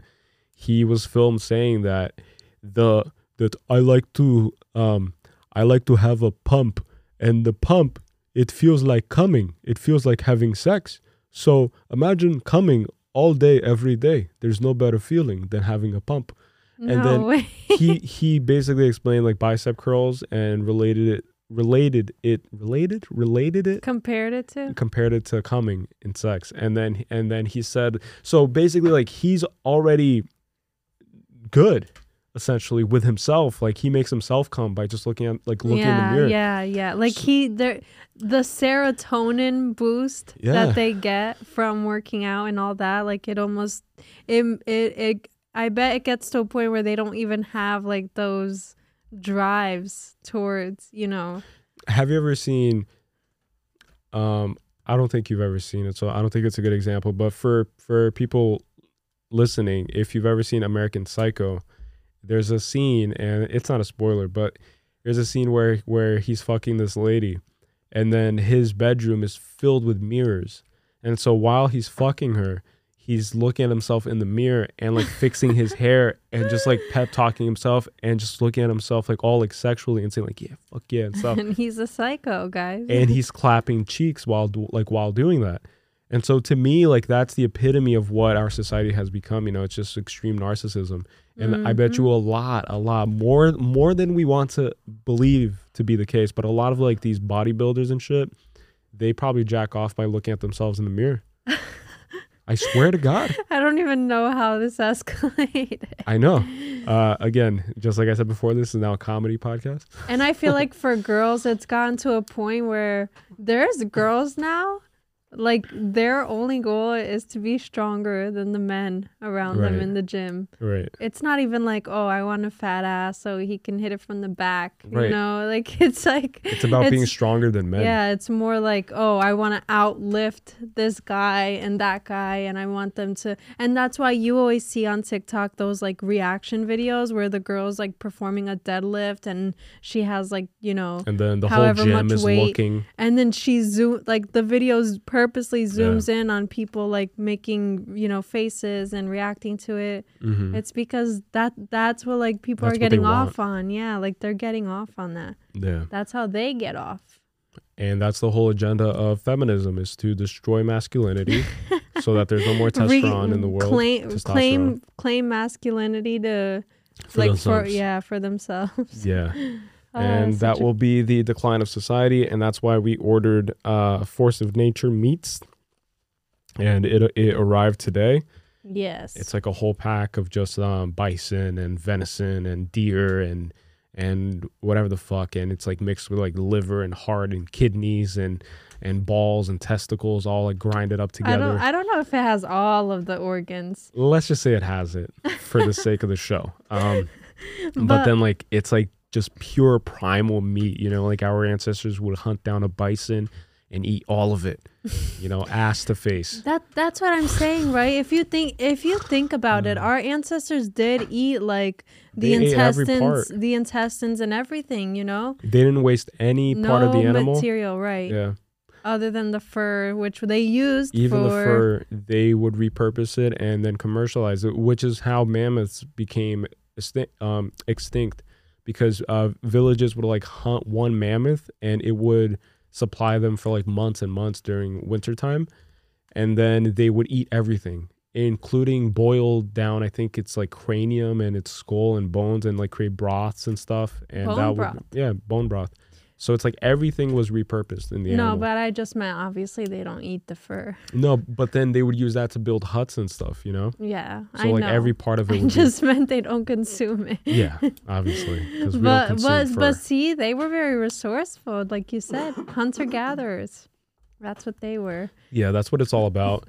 he was filmed saying that the that i like to um i like to have a pump and the pump it feels like coming. It feels like having sex. So imagine coming all day every day. There's no better feeling than having a pump. No and then he he basically explained like bicep curls and related it related it related related it? Compared it to? Compared it to coming in sex. And then and then he said so basically like he's already good essentially with himself. Like he makes himself come by just looking at like looking yeah, in the mirror. Yeah, yeah. Like So- he there the serotonin boost Yeah. that they get from working out and all that, like it almost it it, it I bet it gets to a point where they don't even have like those drives towards, you know. have you ever seen um i don't think you've ever seen it so i don't think it's a good example but for for people listening if you've ever seen american psycho there's a scene and it's not a spoiler but there's a scene where where he's fucking this lady and then his bedroom is filled with mirrors and so while he's fucking her he's looking at himself in the mirror and like fixing his hair and just like pep talking himself and just looking at himself like all like sexually and saying like yeah fuck yeah and stuff. And he's a psycho, guys. and he's clapping cheeks while do, like while doing that. And so to me like that's the epitome of what our society has become you know? It's just extreme narcissism. And i bet you a mm-hmm. lot a lot more more than we want to believe to be the case but a lot of like these bodybuilders and shit they probably jack off by looking at themselves in the mirror i swear to god. I don't even know how this escalated. i know. Uh again just like i said before this is now a comedy podcast. And I feel like for girls, it's gotten to a point where there's girls now, like their only goal is to be stronger than the men around them in the gym. right It's not even like, oh, I want a fat ass so he can hit it from the back. Right. You know, like it's like it's about being stronger than men Yeah, it's more like, oh, I want to outlift this guy and that guy, and I want them to. And that's why you always see on TikTok those like reaction videos where the girl's like performing a deadlift and she has like, you know, and then the whole gym is weight, looking and then she zoom like the videos purposely zooms in on people like making you know faces and reacting to it. Mhm. It's because that that's what like people That's are getting want. off on. Yeah, like they're getting off on that. yeah That's how they get off. And that's the whole agenda of feminism is to destroy masculinity so that there's no more Re- testosterone in the world. Claim claim claim masculinity to for like for yeah for themselves. Yeah. and that will be the decline of society and that's why we ordered uh force of nature meats and it it arrived today yes. it's like a whole pack of just um bison and venison and deer and and whatever the fuck and it's like mixed with like liver and heart and kidneys and and balls and testicles all like grinded up I together don't. I don't know if it has all of the organs. let's just say it has it for the sake of the show um but, But- then like it's like just pure primal meat you know like our ancestors would hunt down a bison and eat all of it you know ass to face That that's what I'm saying, right? If you think if you think about it, our ancestors did eat like the Mm. They intestines, the intestines and everything. You know, they didn't waste any no part of the animal material, right? yeah Other than the fur, which they used even for the fur they would repurpose it and then commercialize it which is how mammoths became um, extinct because uh, villages would like hunt one mammoth and it would supply them for like months and months during wintertime and then they would eat everything including boiled down i think it's like cranium and its skull and bones and like create broths and stuff. And Bone that would yeah bone broth so it's like everything was repurposed in the end. no, animal. but I just meant obviously they don't eat the fur. No, but then they would use that to build huts and stuff, you know? Yeah, So I like know. every part of it I would just meant they don't consume it. Yeah, obviously. Because we but don't consume but fur. but see, they were very resourceful, like you said, hunter gatherers. That's what they were. yeah, that's what it's all about.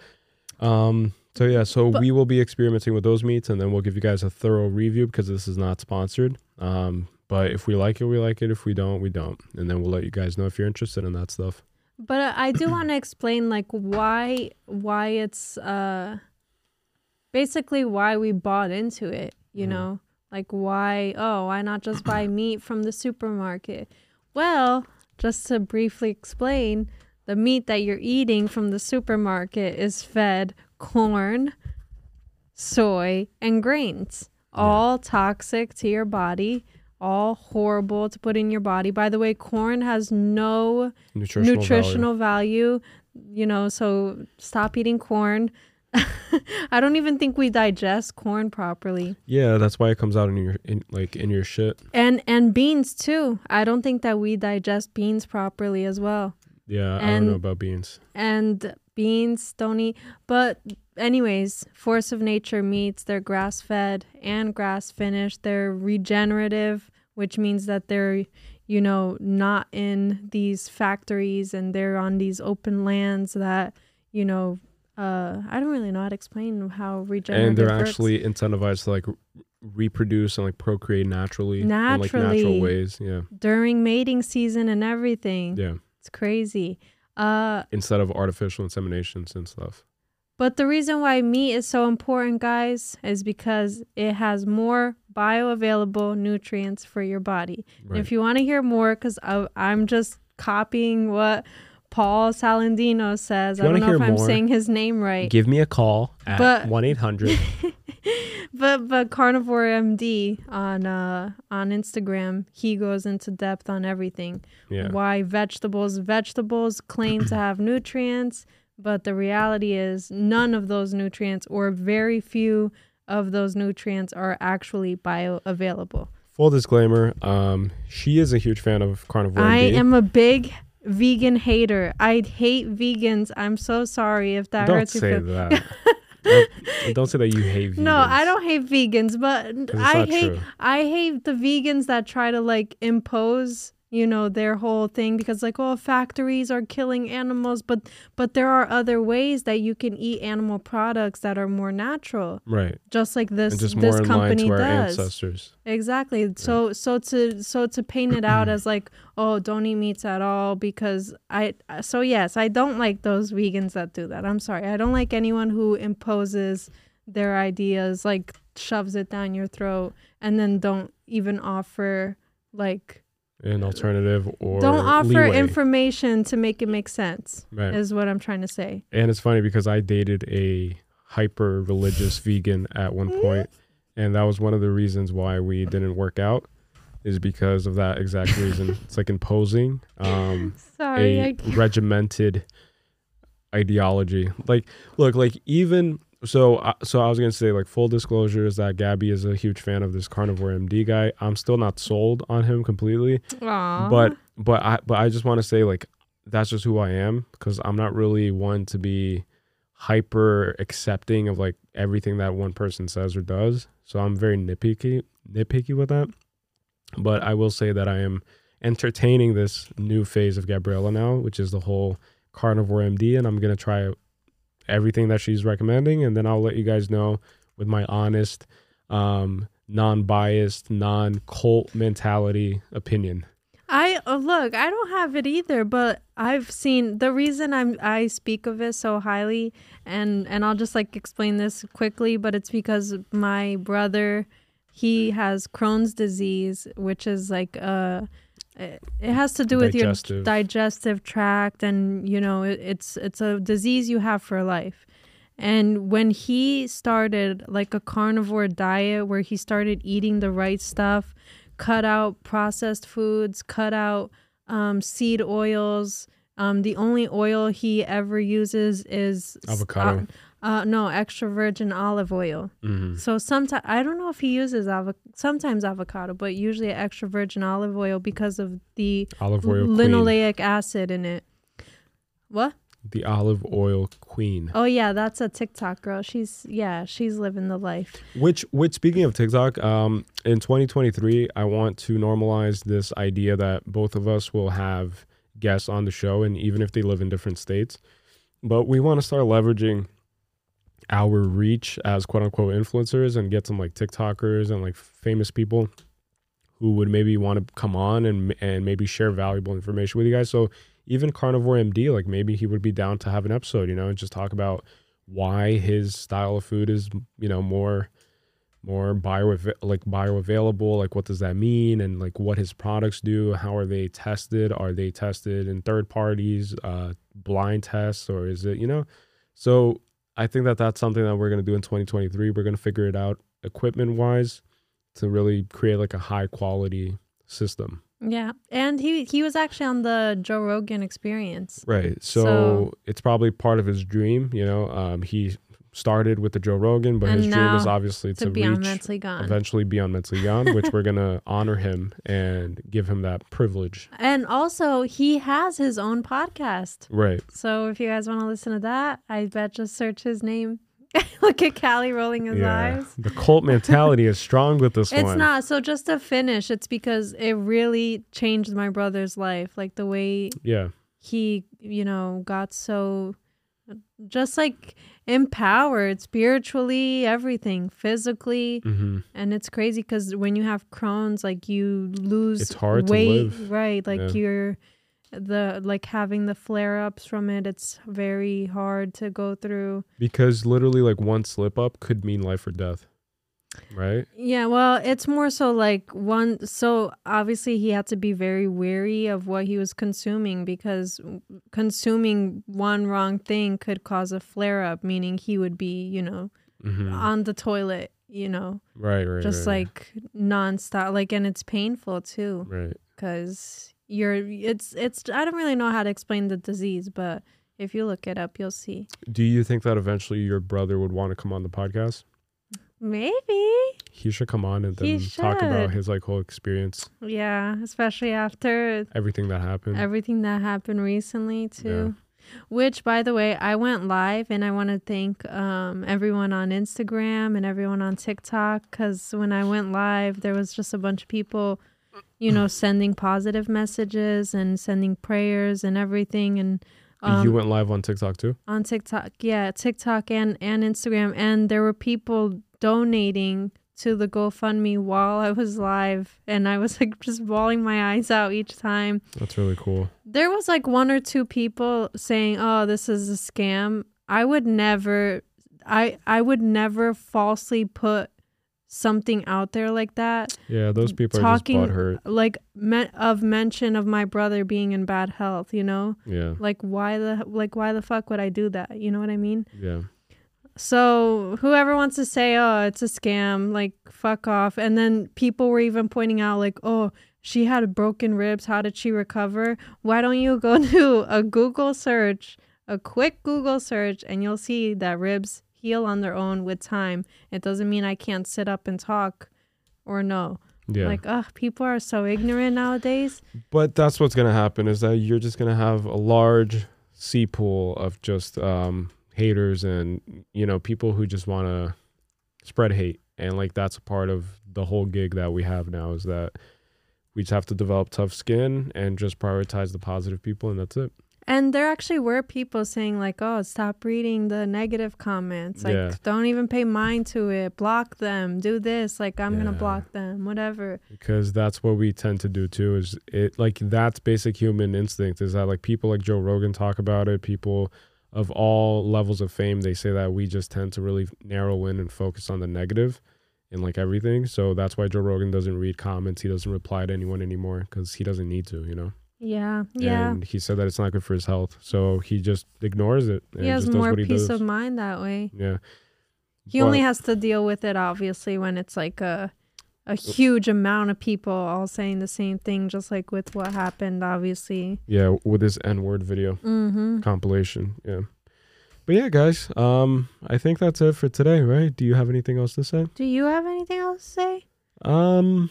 Um so yeah, so But- we will be experimenting with those meats and then we'll give you guys a thorough review because this is not sponsored. Um but if we like it, we like it. If we don't, we don't. And then we'll let you guys know if you're interested in that stuff. But uh, I do want to explain like why why it's uh basically why we bought into it, you Mhm. know? Like why oh, why not just buy meat from the supermarket? Well, just to briefly explain, the meat that you're eating from the supermarket is fed corn, soy, and grains. All toxic to your body, all horrible to put in your body. By the way, corn has no Nutritional, nutritional value. value. you know so stop eating corn i don't even think we digest corn properly Yeah, that's why it comes out in your in like in your shit. and and beans too i don't think that we digest beans properly as well Yeah, I don't know about beans. and beans don't eat but anyways force of nature meats they're grass fed and grass finished they're regenerative which means that they're you know not in these factories and they're on these open lands that you know uh i don't really know how to explain how regenerative And they're works. actually incentivized to like reproduce and like procreate naturally in like natural Naturally. ways. Yeah. during mating season and everything Yeah. it's crazy uh Instead of artificial inseminations and stuff. But the reason why meat is so important, guys, is because it has more bioavailable nutrients for your body. And Right. if you want to hear more, because I'm just copying what Paul Salandino says. I don't know if I'm more, saying his name right. Give me a call at one eight hundred. but but Carnivore MD on uh on Instagram, he goes into depth on everything. Yeah. Why vegetables vegetables claim to have nutrients, but the reality is none of those nutrients or very few of those nutrients are actually bioavailable. Full disclaimer, um, she is a huge fan of carnivore. I MD. am a big vegan hater. I hate vegans. I'm so sorry if that hurts. Don't hurts say your feelings. that. don't, don't say that you hate vegans. No, I don't hate vegans, but I hate true. I hate the vegans that try to like impose, you know, their whole thing because like, oh, factories are killing animals, but but there are other ways that you can eat animal products that are more natural, Right. just like this just this more in line company to our does. ancestors. Exactly. So so to so to paint it out as like, oh, don't eat meats at all because I so yes, I don't like those vegans that do that. I'm sorry. I don't like anyone who imposes their ideas like shoves it down your throat and then don't even offer like An alternative or don't offer leeway. information to make it make sense. Right. Is what I'm trying to say. And it's funny because I dated a hyper religious vegan at one point, and that was one of the reasons why we didn't work out. Is because of that exact reason. it's like imposing um, Sorry. a regimented ideology. Like, look, like even so uh, so I was gonna say like full disclosure is that Gabby is a huge fan of this carnivore MD guy. I'm still not sold on him completely, Aww. but but I but I just want to say like that's just who I am because I'm not really one to be hyper accepting of like everything that one person says or does. So I'm very nitpicky nitpicky with that. But I will say that I am entertaining this new phase of Gabriella now, which is the whole carnivore MD, and I'm gonna try everything that she's recommending, and then I'll let you guys know with my honest, um, non-biased, non-cult mentality opinion. I uh, look, I don't have it either, but I've seen the reason I'm I speak of it so highly and and I'll just like explain this quickly, but it's because my brother he has Crohn's disease, which is like uh it it has to do with your Digestive. digestive tract and you know it, it's it's a disease you have for life. And when he started like a carnivore diet where he started eating the right stuff, cut out processed foods, cut out um, seed oils. Um, the only oil he ever uses is Avocado. Uh, uh, no, extra virgin olive oil. Mm-hmm. So sometimes I don't know if he uses avo- sometimes avocado, but usually extra virgin olive oil because of the Olive oil queen. linoleic acid in it. What? The olive oil queen. Oh yeah, that's a TikTok girl. She's yeah, she's living the life. Which, which speaking of TikTok, um, in 2023, I want to normalize this idea that both of us will have guests on the show, and even if they live in different states, but we want to start leveraging our reach as quote unquote influencers and get some like TikTokers and like famous people who would maybe want to come on and and maybe share valuable information with you guys. So even Carnivore MD, like maybe he would be down to have an episode, you know, and just talk about why his style of food is, you know, more more bio like bioavailable, like what does that mean and like what his products do, how are they tested? Are they tested in third parties, uh blind tests or is it, you know? So I think that that's something that we're going to do in 2023. We're going to figure it out equipment wise to really create like a high quality system. Yeah, and he he was actually on the Joe Rogan Experience. Right. So, So- it's probably part of his dream. You know, um, he started with the Joe Rogan, but And his dream is obviously To to, be reach on Mentally Gone. eventually be on Mentally Gone, which we're gonna honor him and give him that privilege. And also, he has his own podcast. Right. So if you guys want to listen to that, I bet just search his name. Look at Callie rolling his yeah. eyes. The cult mentality is strong with this It's one. not. So just to finish, it's because it really changed my brother's life. Like the way Yeah. he, you know, got so just like empowered spiritually, everything, physically. hmm And it's crazy because when you have Crohn's, like you lose It's hard to weight, live. right? Like Yeah. you're the like having the flare ups from it. It's very hard to go through. Because literally, like one slip up could mean life or death. Right. Yeah, well, it's more so like one. So obviously, he had to be very wary of what he was consuming because consuming one wrong thing could cause a flare up, meaning he would be, you know, hmm on the toilet, you know, right. Right. just right, like nonstop. Like, and it's painful too. Right. because you're it's it's i don't really know how to explain the disease but if you look it up you'll see Do you think that eventually your brother would want to come on the podcast? Maybe He should come on and then talk about his like whole experience, yeah especially after everything that happened. everything that happened recently too which by the way i went live and i want to thank um, everyone on instagram and everyone on tiktok because when i went live there was just a bunch of people you know sending positive messages and sending prayers and everything and um, you went live on TikTok too. on TikTok. Yeah, TikTok and and Instagram and there were people donating to the GoFundMe while I was live and I was like just bawling my eyes out each time. That's really cool. There was like one or two people saying, "Oh, this is a scam." I would never I I would never falsely put something out there like that Yeah, those people Talking- are just butthurt. like me- of mention of my brother being in bad health, you know? Yeah, Like why the like why the fuck would I do that? You know what I mean? yeah, So whoever wants to say, "Oh, it's a scam," like fuck off. And then people were even pointing out, like, "Oh, she had broken ribs. How did she recover?" Why don't you go do a Google search, a quick Google search, and you'll see that ribs heal on their own with time. It doesn't mean I can't sit up and talk or no. Yeah. Like, ugh, people are so ignorant nowadays. But that's what's gonna happen is that you're just gonna have a large sea pool of just um, haters and you know people who just want to spread hate, and like that's a part of the whole gig that we have now is that we just have to develop tough skin and just prioritize the positive people, and that's it. And there actually were people saying like, "Oh, stop reading the negative comments. Like, Yeah. don't even pay mind to it. Block them. Do this. Like, I'm gonna block them. Whatever." because that's what we tend to do too is it like that's basic human instinct is that like people like joe rogan talk about it people of all levels of fame they say that we just tend to really narrow in and focus on the negative in like everything. So that's why joe rogan doesn't read comments. He doesn't reply to anyone anymore because he doesn't need to you know? Yeah, yeah. and he said that it's not good for his health. So he just ignores it and he has just does more what he peace does. of mind that way. yeah. He only has to deal with it obviously when it's like a a huge amount of people all saying the same thing, just like with what happened. Obviously. yeah with this n-word video Mm-hmm. compilation. Yeah. But yeah, guys, um, I think that's it for today, right? Do you have anything else to say? Do you have anything else to say? Um,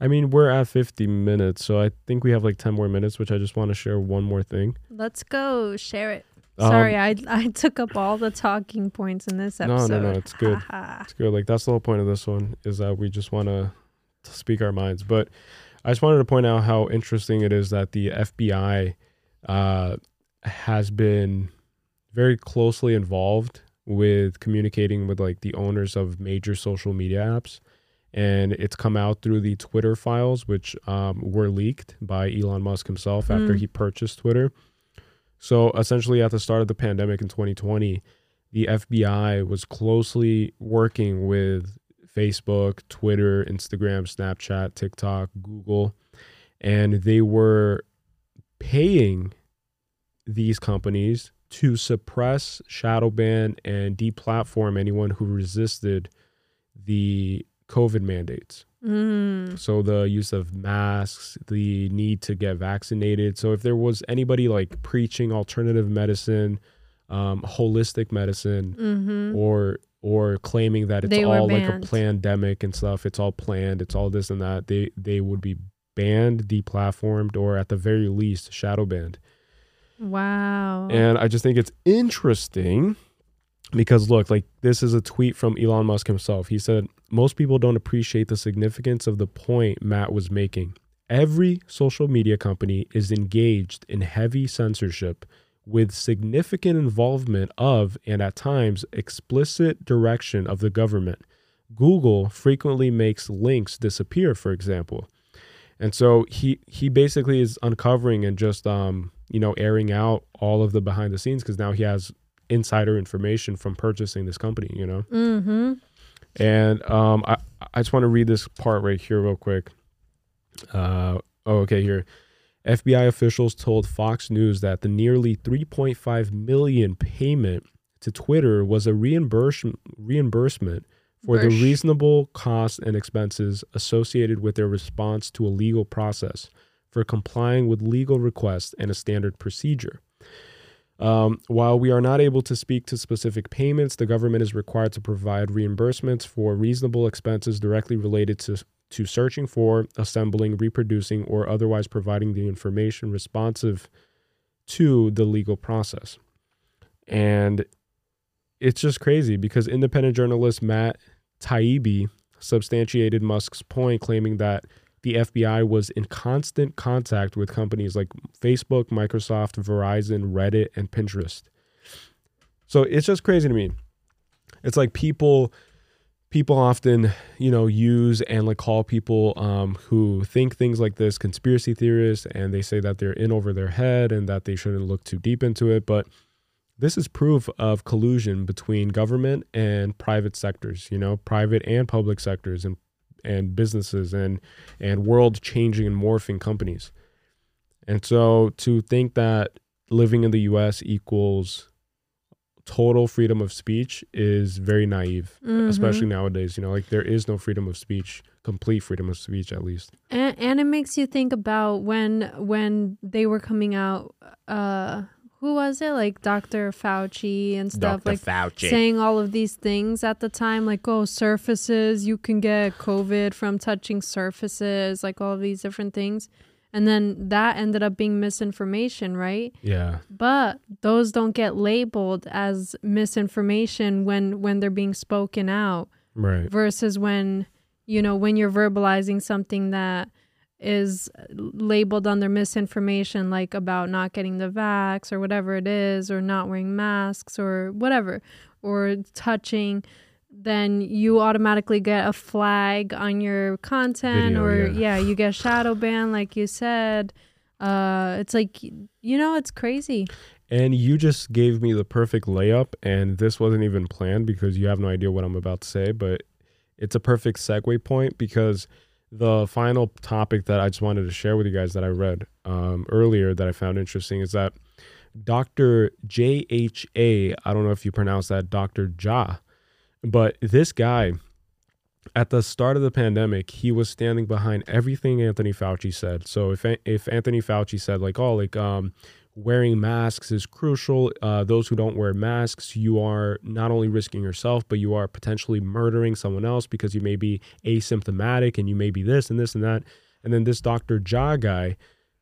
I mean, we're at 50 minutes, so I think we have like 10 more minutes, which I just want to share one more thing. Let's go share it. Um, Sorry, I I took up all the talking points in this episode. No, no, no, it's good. It's good. Like that's the whole point of this one is that we just want to speak our minds. But I just wanted to point out how interesting it is that the FBI uh, has been very closely involved with communicating with like the owners of major social media apps. And it's come out through the Twitter files, which um, were leaked by Elon Musk himself after Mm. he purchased Twitter. So essentially, at the start of the pandemic in 2020, the FBI was closely working with Facebook, Twitter, Instagram, Snapchat, TikTok, Google, and they were paying these companies to suppress, shadow ban, and deplatform anyone who resisted the COVID mandates. Mm. So the use of masks, the need to get vaccinated. So if there was anybody like preaching alternative medicine, um, holistic medicine, Mm-hmm. or or claiming that it's They all like a pandemic and stuff, it's all planned, it's all this and that, they they would be banned, deplatformed, or at the very least shadow banned. Wow. And I just think it's interesting because look, like this is a tweet from Elon Musk himself. He said, Most people don't appreciate the significance of the point Matt was making. Every social media company is engaged in heavy censorship with significant involvement of, and at times, explicit direction of the government. Google frequently makes links disappear, for example. And so he he basically is uncovering and just um you know airing out all of the behind the scenes because now he has insider information from purchasing this company, you know. mm-hmm. And um I I just want to read this part right here real quick. Uh oh okay here. FBI officials told Fox News that the nearly 3.5 million payment to Twitter was a reimbursement reimbursement for the reasonable costs and expenses associated with their response to a legal process for complying with legal requests and a standard procedure. Um, while we are not able to speak to specific payments, the government is required to provide reimbursements for reasonable expenses directly related to, to searching for, assembling, reproducing, or otherwise providing the information responsive to the legal process. And it's just crazy because independent journalist Matt Taibbi substantiated Musk's point, claiming that the FBI was in constant contact with companies like Facebook, Microsoft, Verizon, Reddit, and Pinterest. So it's just crazy to me. It's like people people often, you know, use and like call people um, who think things like this conspiracy theorists and they say that they're in over their head and that they shouldn't look too deep into it, but this is proof of collusion between government and private sectors, you know, private and public sectors and and businesses and and world changing and morphing companies. And so to think that living in the US equals total freedom of speech is very naive, Mhm. especially nowadays, you know, like there is no freedom of speech, complete freedom of speech at least. and, and it makes you think about when when they were coming out uh who was it? Like Dr. Fauci and stuff. Dr. Like Fauci. saying all of these things at the time, like, oh, surfaces, you can get COVID from touching surfaces, like all of these different things. And then that ended up being misinformation, right? Yeah. But those don't get labeled as misinformation when when they're being spoken out Right. versus when you know when you're verbalizing something that is labeled under misinformation like about not getting the vax or whatever it is or not wearing masks or whatever or touching then you automatically get a flag on your content Video, or yeah. yeah you get shadow ban like you said uh it's like you know it's crazy And you just gave me the perfect layup, and this wasn't even planned because you have no idea what I'm about to say, but it's a perfect segue point because the final topic that I just wanted to share with you guys that I read um, earlier that I found interesting is that Dr. J.H.A., I don't know if you pronounce that Dr. Ja, but this guy, at the start of the pandemic, he was standing behind everything Anthony Fauci said. So if if Anthony Fauci said like, oh, like um, wearing masks is crucial. Uh, those who don't wear masks, you are not only risking yourself, but you are potentially murdering someone else because you may be asymptomatic and you may be this and this and that. And then this Dr. Ja guy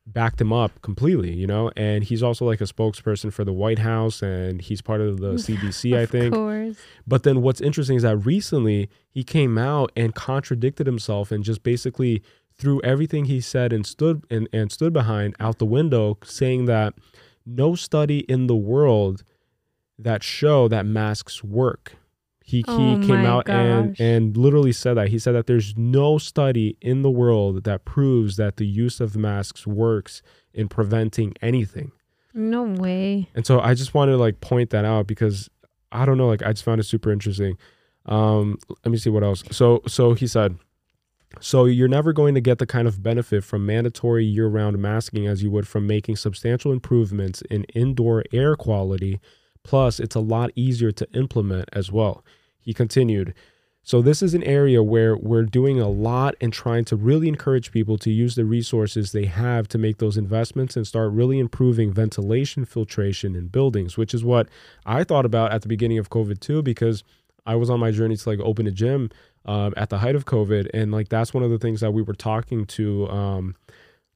backed him up completely, you know, and he's also like a spokesperson for the White House and he's part of the CDC, I of think. course But then what's interesting is that recently he came out and contradicted himself and just basically threw everything he said and stood and, and stood behind out the window, saying that no study in the world that show that masks work. He, Oh he came out and, and literally said that. He said that there's no study in the world that proves that the use of masks works in preventing anything. no way And so I just wanted to like point that out because I don't know, like I just found it super interesting. Um, let me see what else. So so he said, so you're never going to get the kind of benefit from mandatory year-round masking as you would from making substantial improvements in indoor air quality. Plus, it's a lot easier to implement as well. He continued, so this is an area where we're doing a lot and trying to really encourage people to use the resources they have to make those investments and start really improving ventilation filtration in buildings, which is what I thought about at the beginning of COVID too, because I was on my journey to like open a gym um, at the height of COVID, and like that's one of the things that we were talking to. Um,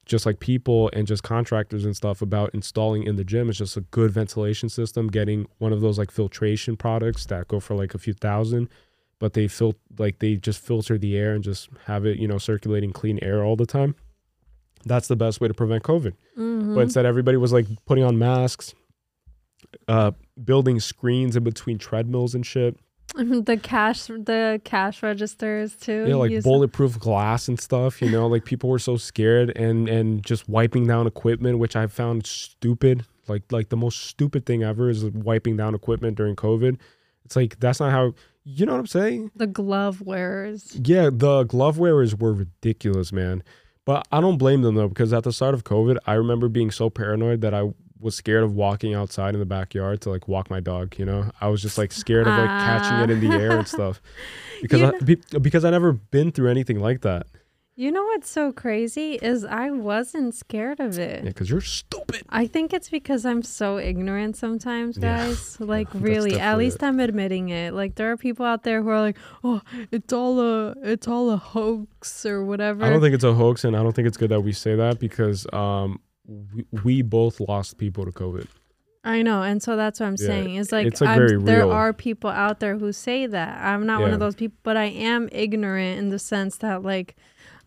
just like people and just contractors and stuff about installing in the gym is just a good ventilation system getting one of those like filtration products that go for like a few thousand but they fil- like they just filter the air and just have it you know circulating clean air all the time that's the best way to prevent covid Mhm. but instead everybody was like putting on masks uh building screens in between treadmills and shit the cash the cash registers too yeah like use- bulletproof glass and stuff you know like people were so scared and and just wiping down equipment which i found stupid. Like like the most stupid thing ever is wiping down equipment during covid. It's like that's not how you know what i'm saying? The glove wearers. Yeah the glove wearers were ridiculous man. But i don't blame them though because at the start of covid i remember being so paranoid that i was scared of walking outside in the backyard to like walk my dog you know i was just like scared of like catching it in the air and stuff because You I, be, because i never been through anything like that you know what's so crazy is i wasn't scared of it yeah because you're stupid I think it's because I'm so ignorant sometimes, Yeah. guys. Like that's really, at least I'm admitting it. Like there are people out there who are like, "Oh, it's all a it's all a hoax or whatever." i don't think it's a hoax and i don't think it's good that we say that because um we, we both lost people to covid I know, and so that's what I'm Yeah, saying. It's like, it's, like, there are people out there who say that. I'm not one of those people, but I am ignorant in the sense that like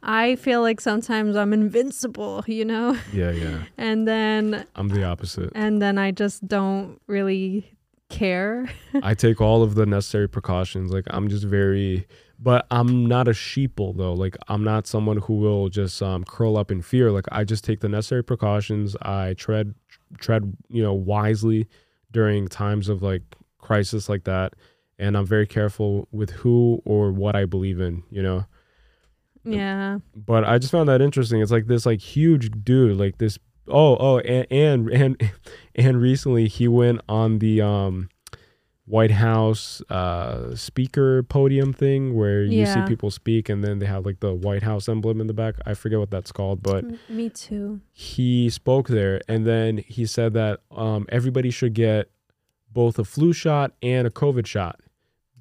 I feel like sometimes I'm invincible, you know, yeah yeah and then i'm the opposite and then I just don't really care. I take all of the necessary precautions. Like I'm just very, but I'm not a sheeple though. Like I'm not someone who will just um, curl up in fear. Like I just take the necessary precautions. I tread, tread, you know, wisely during times of like crisis like that, and I'm very careful with who or what I believe in. You know. yeah. But I just found that interesting. It's like this like huge dude, like this. Oh, oh, and and and and recently he went on the um White House uh, speaker podium thing where you see people speak and then they have like the White House emblem in the back. I forget what that's called, but me too. he spoke there and then he said that um, everybody should get both a flu shot and a COVID shot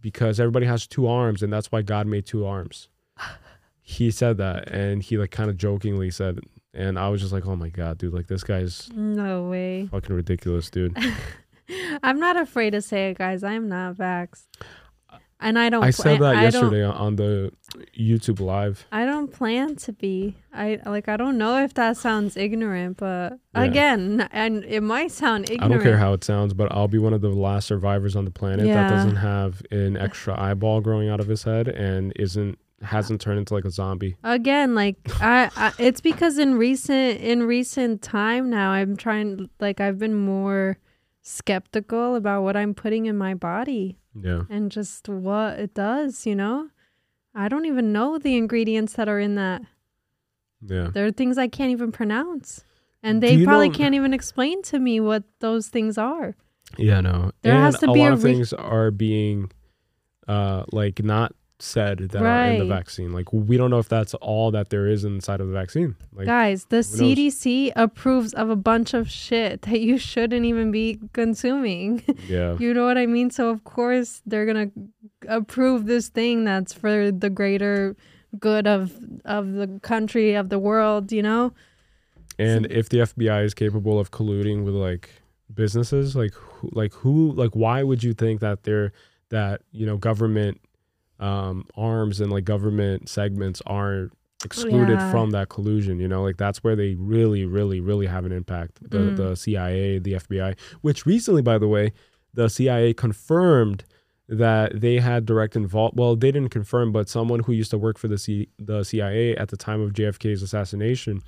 because everybody has two arms and that's why God made two arms. he said that and he like kind of jokingly said, and I was just like, oh my God, dude, like this guy's No way. fucking ridiculous, dude. I'm not afraid to say it, guys. I'm not vaxxed. And I don't I said that I yesterday on the YouTube live. I don't plan to be. I like I don't know if that sounds ignorant, but Yeah. again, and it might sound ignorant. I don't care how it sounds, but I'll be one of the last survivors on the planet Yeah. that doesn't have an extra eyeball growing out of his head and isn't hasn't turned into like a zombie. again like I, I it's because in recent in recent time now i'm trying like i've been more skeptical about what i'm putting in my body Yeah. and just what it does you know i don't even know the ingredients that are in that Yeah. there are things i can't even pronounce and they probably know- can't even explain to me what those things are Yeah, no. There and has to be a lot a of re- things are being uh like not said that are in the vaccine. Like we don't know if that's all that there is inside of the vaccine. Like guys the cdc approves of a bunch of shit that you shouldn't even be consuming yeah. You know what I mean? So of course they're gonna approve this thing that's for the greater good of of the country of the world. You know? And if the FBI is capable of colluding with like businesses, like who, like who like why would you think that they're that you know government um arms and like government segments are excluded Yeah. from that collusion you know like that's where they really really really have an impact the Mm. the CIA the FBI which recently by the way the CIA confirmed that they had direct involvement well they didn't confirm but someone who used to work for the C- the CIA at the time of JFK's assassination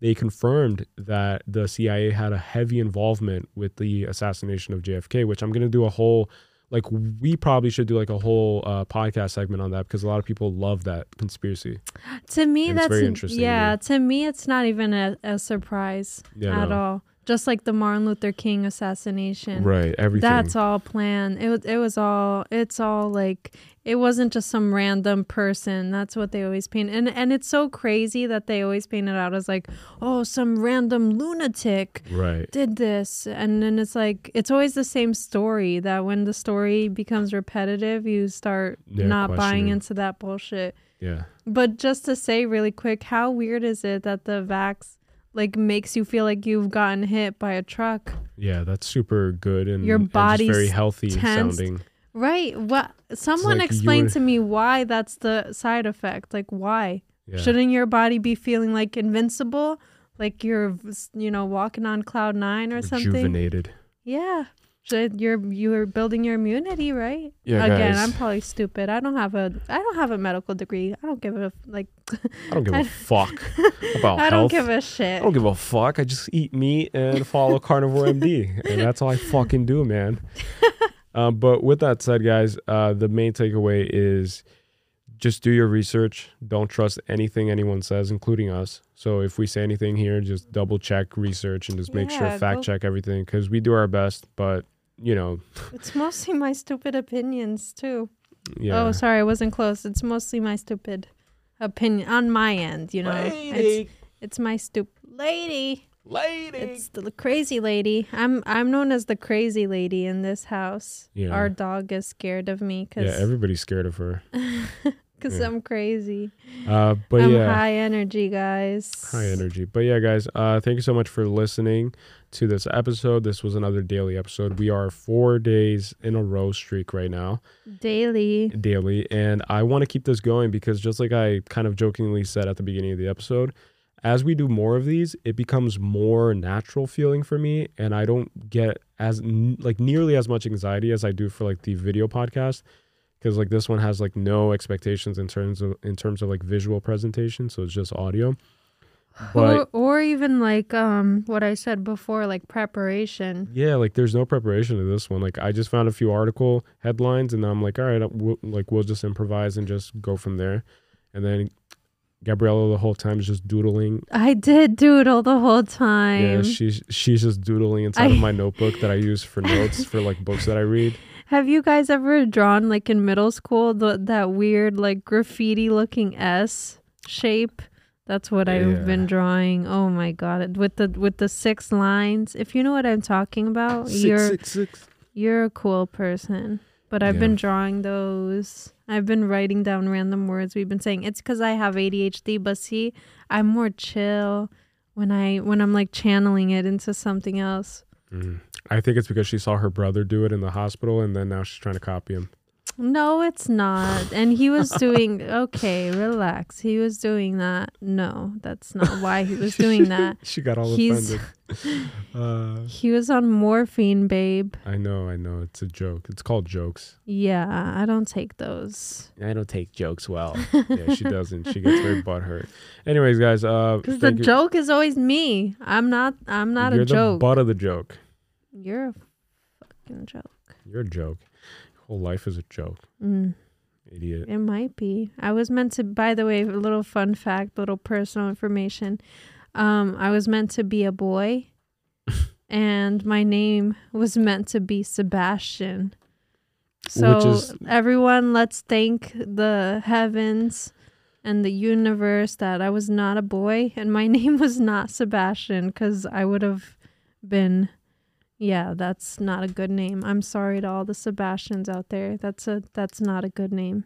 they confirmed that the CIA had a heavy involvement with the assassination of JFK, which I'm going to do a whole, like, we probably should do like a whole uh, podcast segment on that because a lot of people love that conspiracy. To me, And that's very interesting yeah. To me, it's not even a, a surprise Yeah, at no. all. Just like the Martin Luther King assassination. Right. Everything. That's all planned. It was. It was all. It's all like. It wasn't just some random person. That's what they always paint. And and it's so crazy that they always paint it out as like, oh, some random lunatic right. did this and then it's like it's always the same story that when the story becomes repetitive you start Yeah, not buying into that bullshit Yeah. but just to say really quick how weird is it that the vax like makes you feel like you've gotten hit by a truck Yeah. That's super good and Your and body's very healthy tensed. sounding. right what someone like you explain to me why that's the side effect like why Yeah. shouldn't your body be feeling like invincible like you're you know walking on cloud nine or something Rejuvenated. Yeah. Should you're you're building your immunity, right? Yeah, Again, guys. I'm probably stupid. I don't have a I don't have a medical degree. I don't give a like I don't give a fuck about I don't give a shit. I don't give a fuck. I just eat meat and follow Carnivore MD, and that's all I fucking do, man. um, but with that said, guys, uh, the main takeaway is just do your research. Don't trust anything anyone says, including us. So if we say anything here, just double check research and just make sure fact go- check everything because we do our best. But you know, It's mostly my stupid opinions too. yeah. Oh, sorry, I wasn't close. It's mostly my stupid opinion on my end, you know. It's it's my stupid lady. lady. It's the crazy lady. I'm I'm known as the crazy lady in this house. Yeah. Our dog is scared of me yeah, because everybody's scared of her. because yeah. I'm crazy. Uh, but I'm yeah. high energy, guys. high energy. But yeah, guys, uh, thank you so much for listening to this episode. This was another daily episode. We are four days in a row streak right now, Daily. daily, and I want to keep this going because just like I kind of jokingly said at the beginning of the episode, as we do more of these, it becomes more natural feeling for me, and I don't get as like nearly as much anxiety as I do for like the video podcast. Because like this one has like no expectations in terms of in terms of like visual presentation, so it's just audio. But or, or even like um what I said before, like preparation. Yeah, like there's no preparation to this one. Like I just found a few article headlines, and I'm like, all right, we'll, like we'll just improvise and just go from there. And then Gabriella the whole time is just doodling. I did doodle the whole time. Yeah, she's she's just doodling inside of my notebook that I use for notes for like books that I read. Have you guys ever drawn like in middle school the, that weird like graffiti looking S shape? That's what Yeah. I've been drawing. Oh my god, with the with the six lines. If you know what I'm talking about, you're six, six. you're a cool person. But I've Yeah. been drawing those. I've been writing down random words. We've been saying it's because I have ADHD, but see, I'm more chill when I when I'm like channeling it into something else. Mm. I think it's because she saw her brother do it in the hospital, and then now she's trying to copy him. No, it's not. And he was doing okay, relax. He was doing that. No, that's not why he was doing that. She got all He's- offended. Uh, He was on morphine, babe. I know, I know. It's a joke. It's called jokes. Yeah, I don't take those. I don't take jokes well. Yeah, she doesn't. She gets very butthurt. Anyways, guys, uh, Because the you. joke is always me. I'm not. I'm not You're a joke. the butt of the joke. You're a fucking joke. You're a joke. Your whole life is a joke, Mm, idiot. it might be. I was meant to. By the way, a little fun fact, little personal information. Um, I was meant to be a boy, and my name was meant to be Sebastian. So is- everyone, let's thank the heavens and the universe that I was not a boy and my name was not Sebastian because I would have been. Yeah, that's not a good name. I'm sorry to all the Sebastians out there. That's a that's not a good name.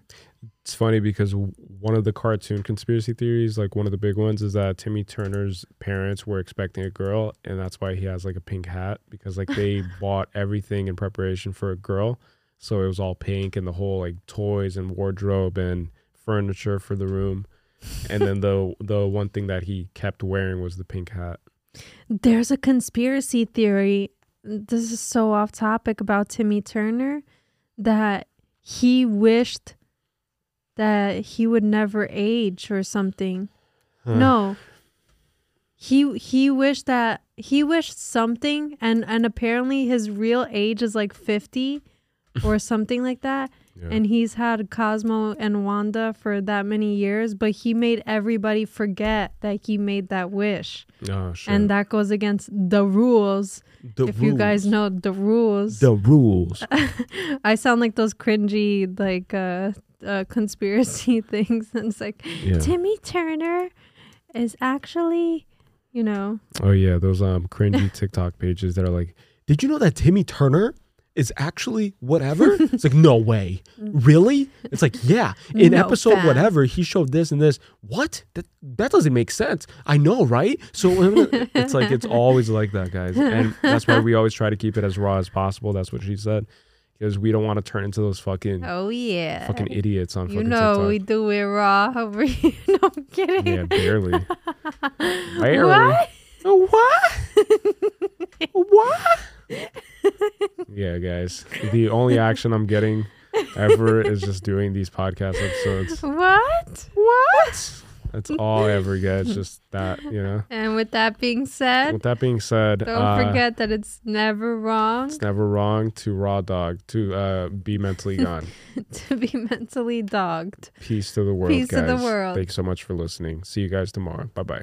It's funny because one of the cartoon conspiracy theories, like one of the big ones, is that Timmy Turner's parents were expecting a girl, and that's why he has like a pink hat because like they bought everything in preparation for a girl, so it was all pink and the whole like toys and wardrobe and furniture for the room, and then the the one thing that he kept wearing was the pink hat. There's a conspiracy theory. This is so off topic about Timmy Turner that he wished that he would never age or something. Huh. No. He he wished that he wished something and and apparently his real age is like 50 or something like that Yeah. and he's had Cosmo and Wanda for that many years but he made everybody forget that he made that wish oh, shit. and that goes against the rules the if you guys know the rules the rules. I sound like those cringy like uh, uh conspiracy things and it's like Yeah. Timmy Turner is actually, you know, Oh yeah, those um cringy TikTok pages that are like, did you know that Timmy Turner is actually whatever? it's like, no way. Really? It's like, yeah. In No episode whatever, he showed this and this. What? That that doesn't make sense. I know, right? So it's like it's always like that, guys. And that's why we always try to keep it as raw as possible. That's what she said. Because we don't want to turn into those fucking oh yeah, fucking idiots on you fucking know TikTok. we do it raw over here. no, I'm kidding. yeah, barely. barely. What? What? what? yeah, guys. The only action I'm getting ever is just doing these podcast episodes. What? What? That's all I ever get. It's just that, you know. And with that being said, With that being said, don't uh, forget that it's never wrong it's never wrong to raw dog to uh, be mentally gone. to be mentally dogged. Peace to the world, Peace to the world. Thanks so much for listening. See you guys tomorrow. Bye bye.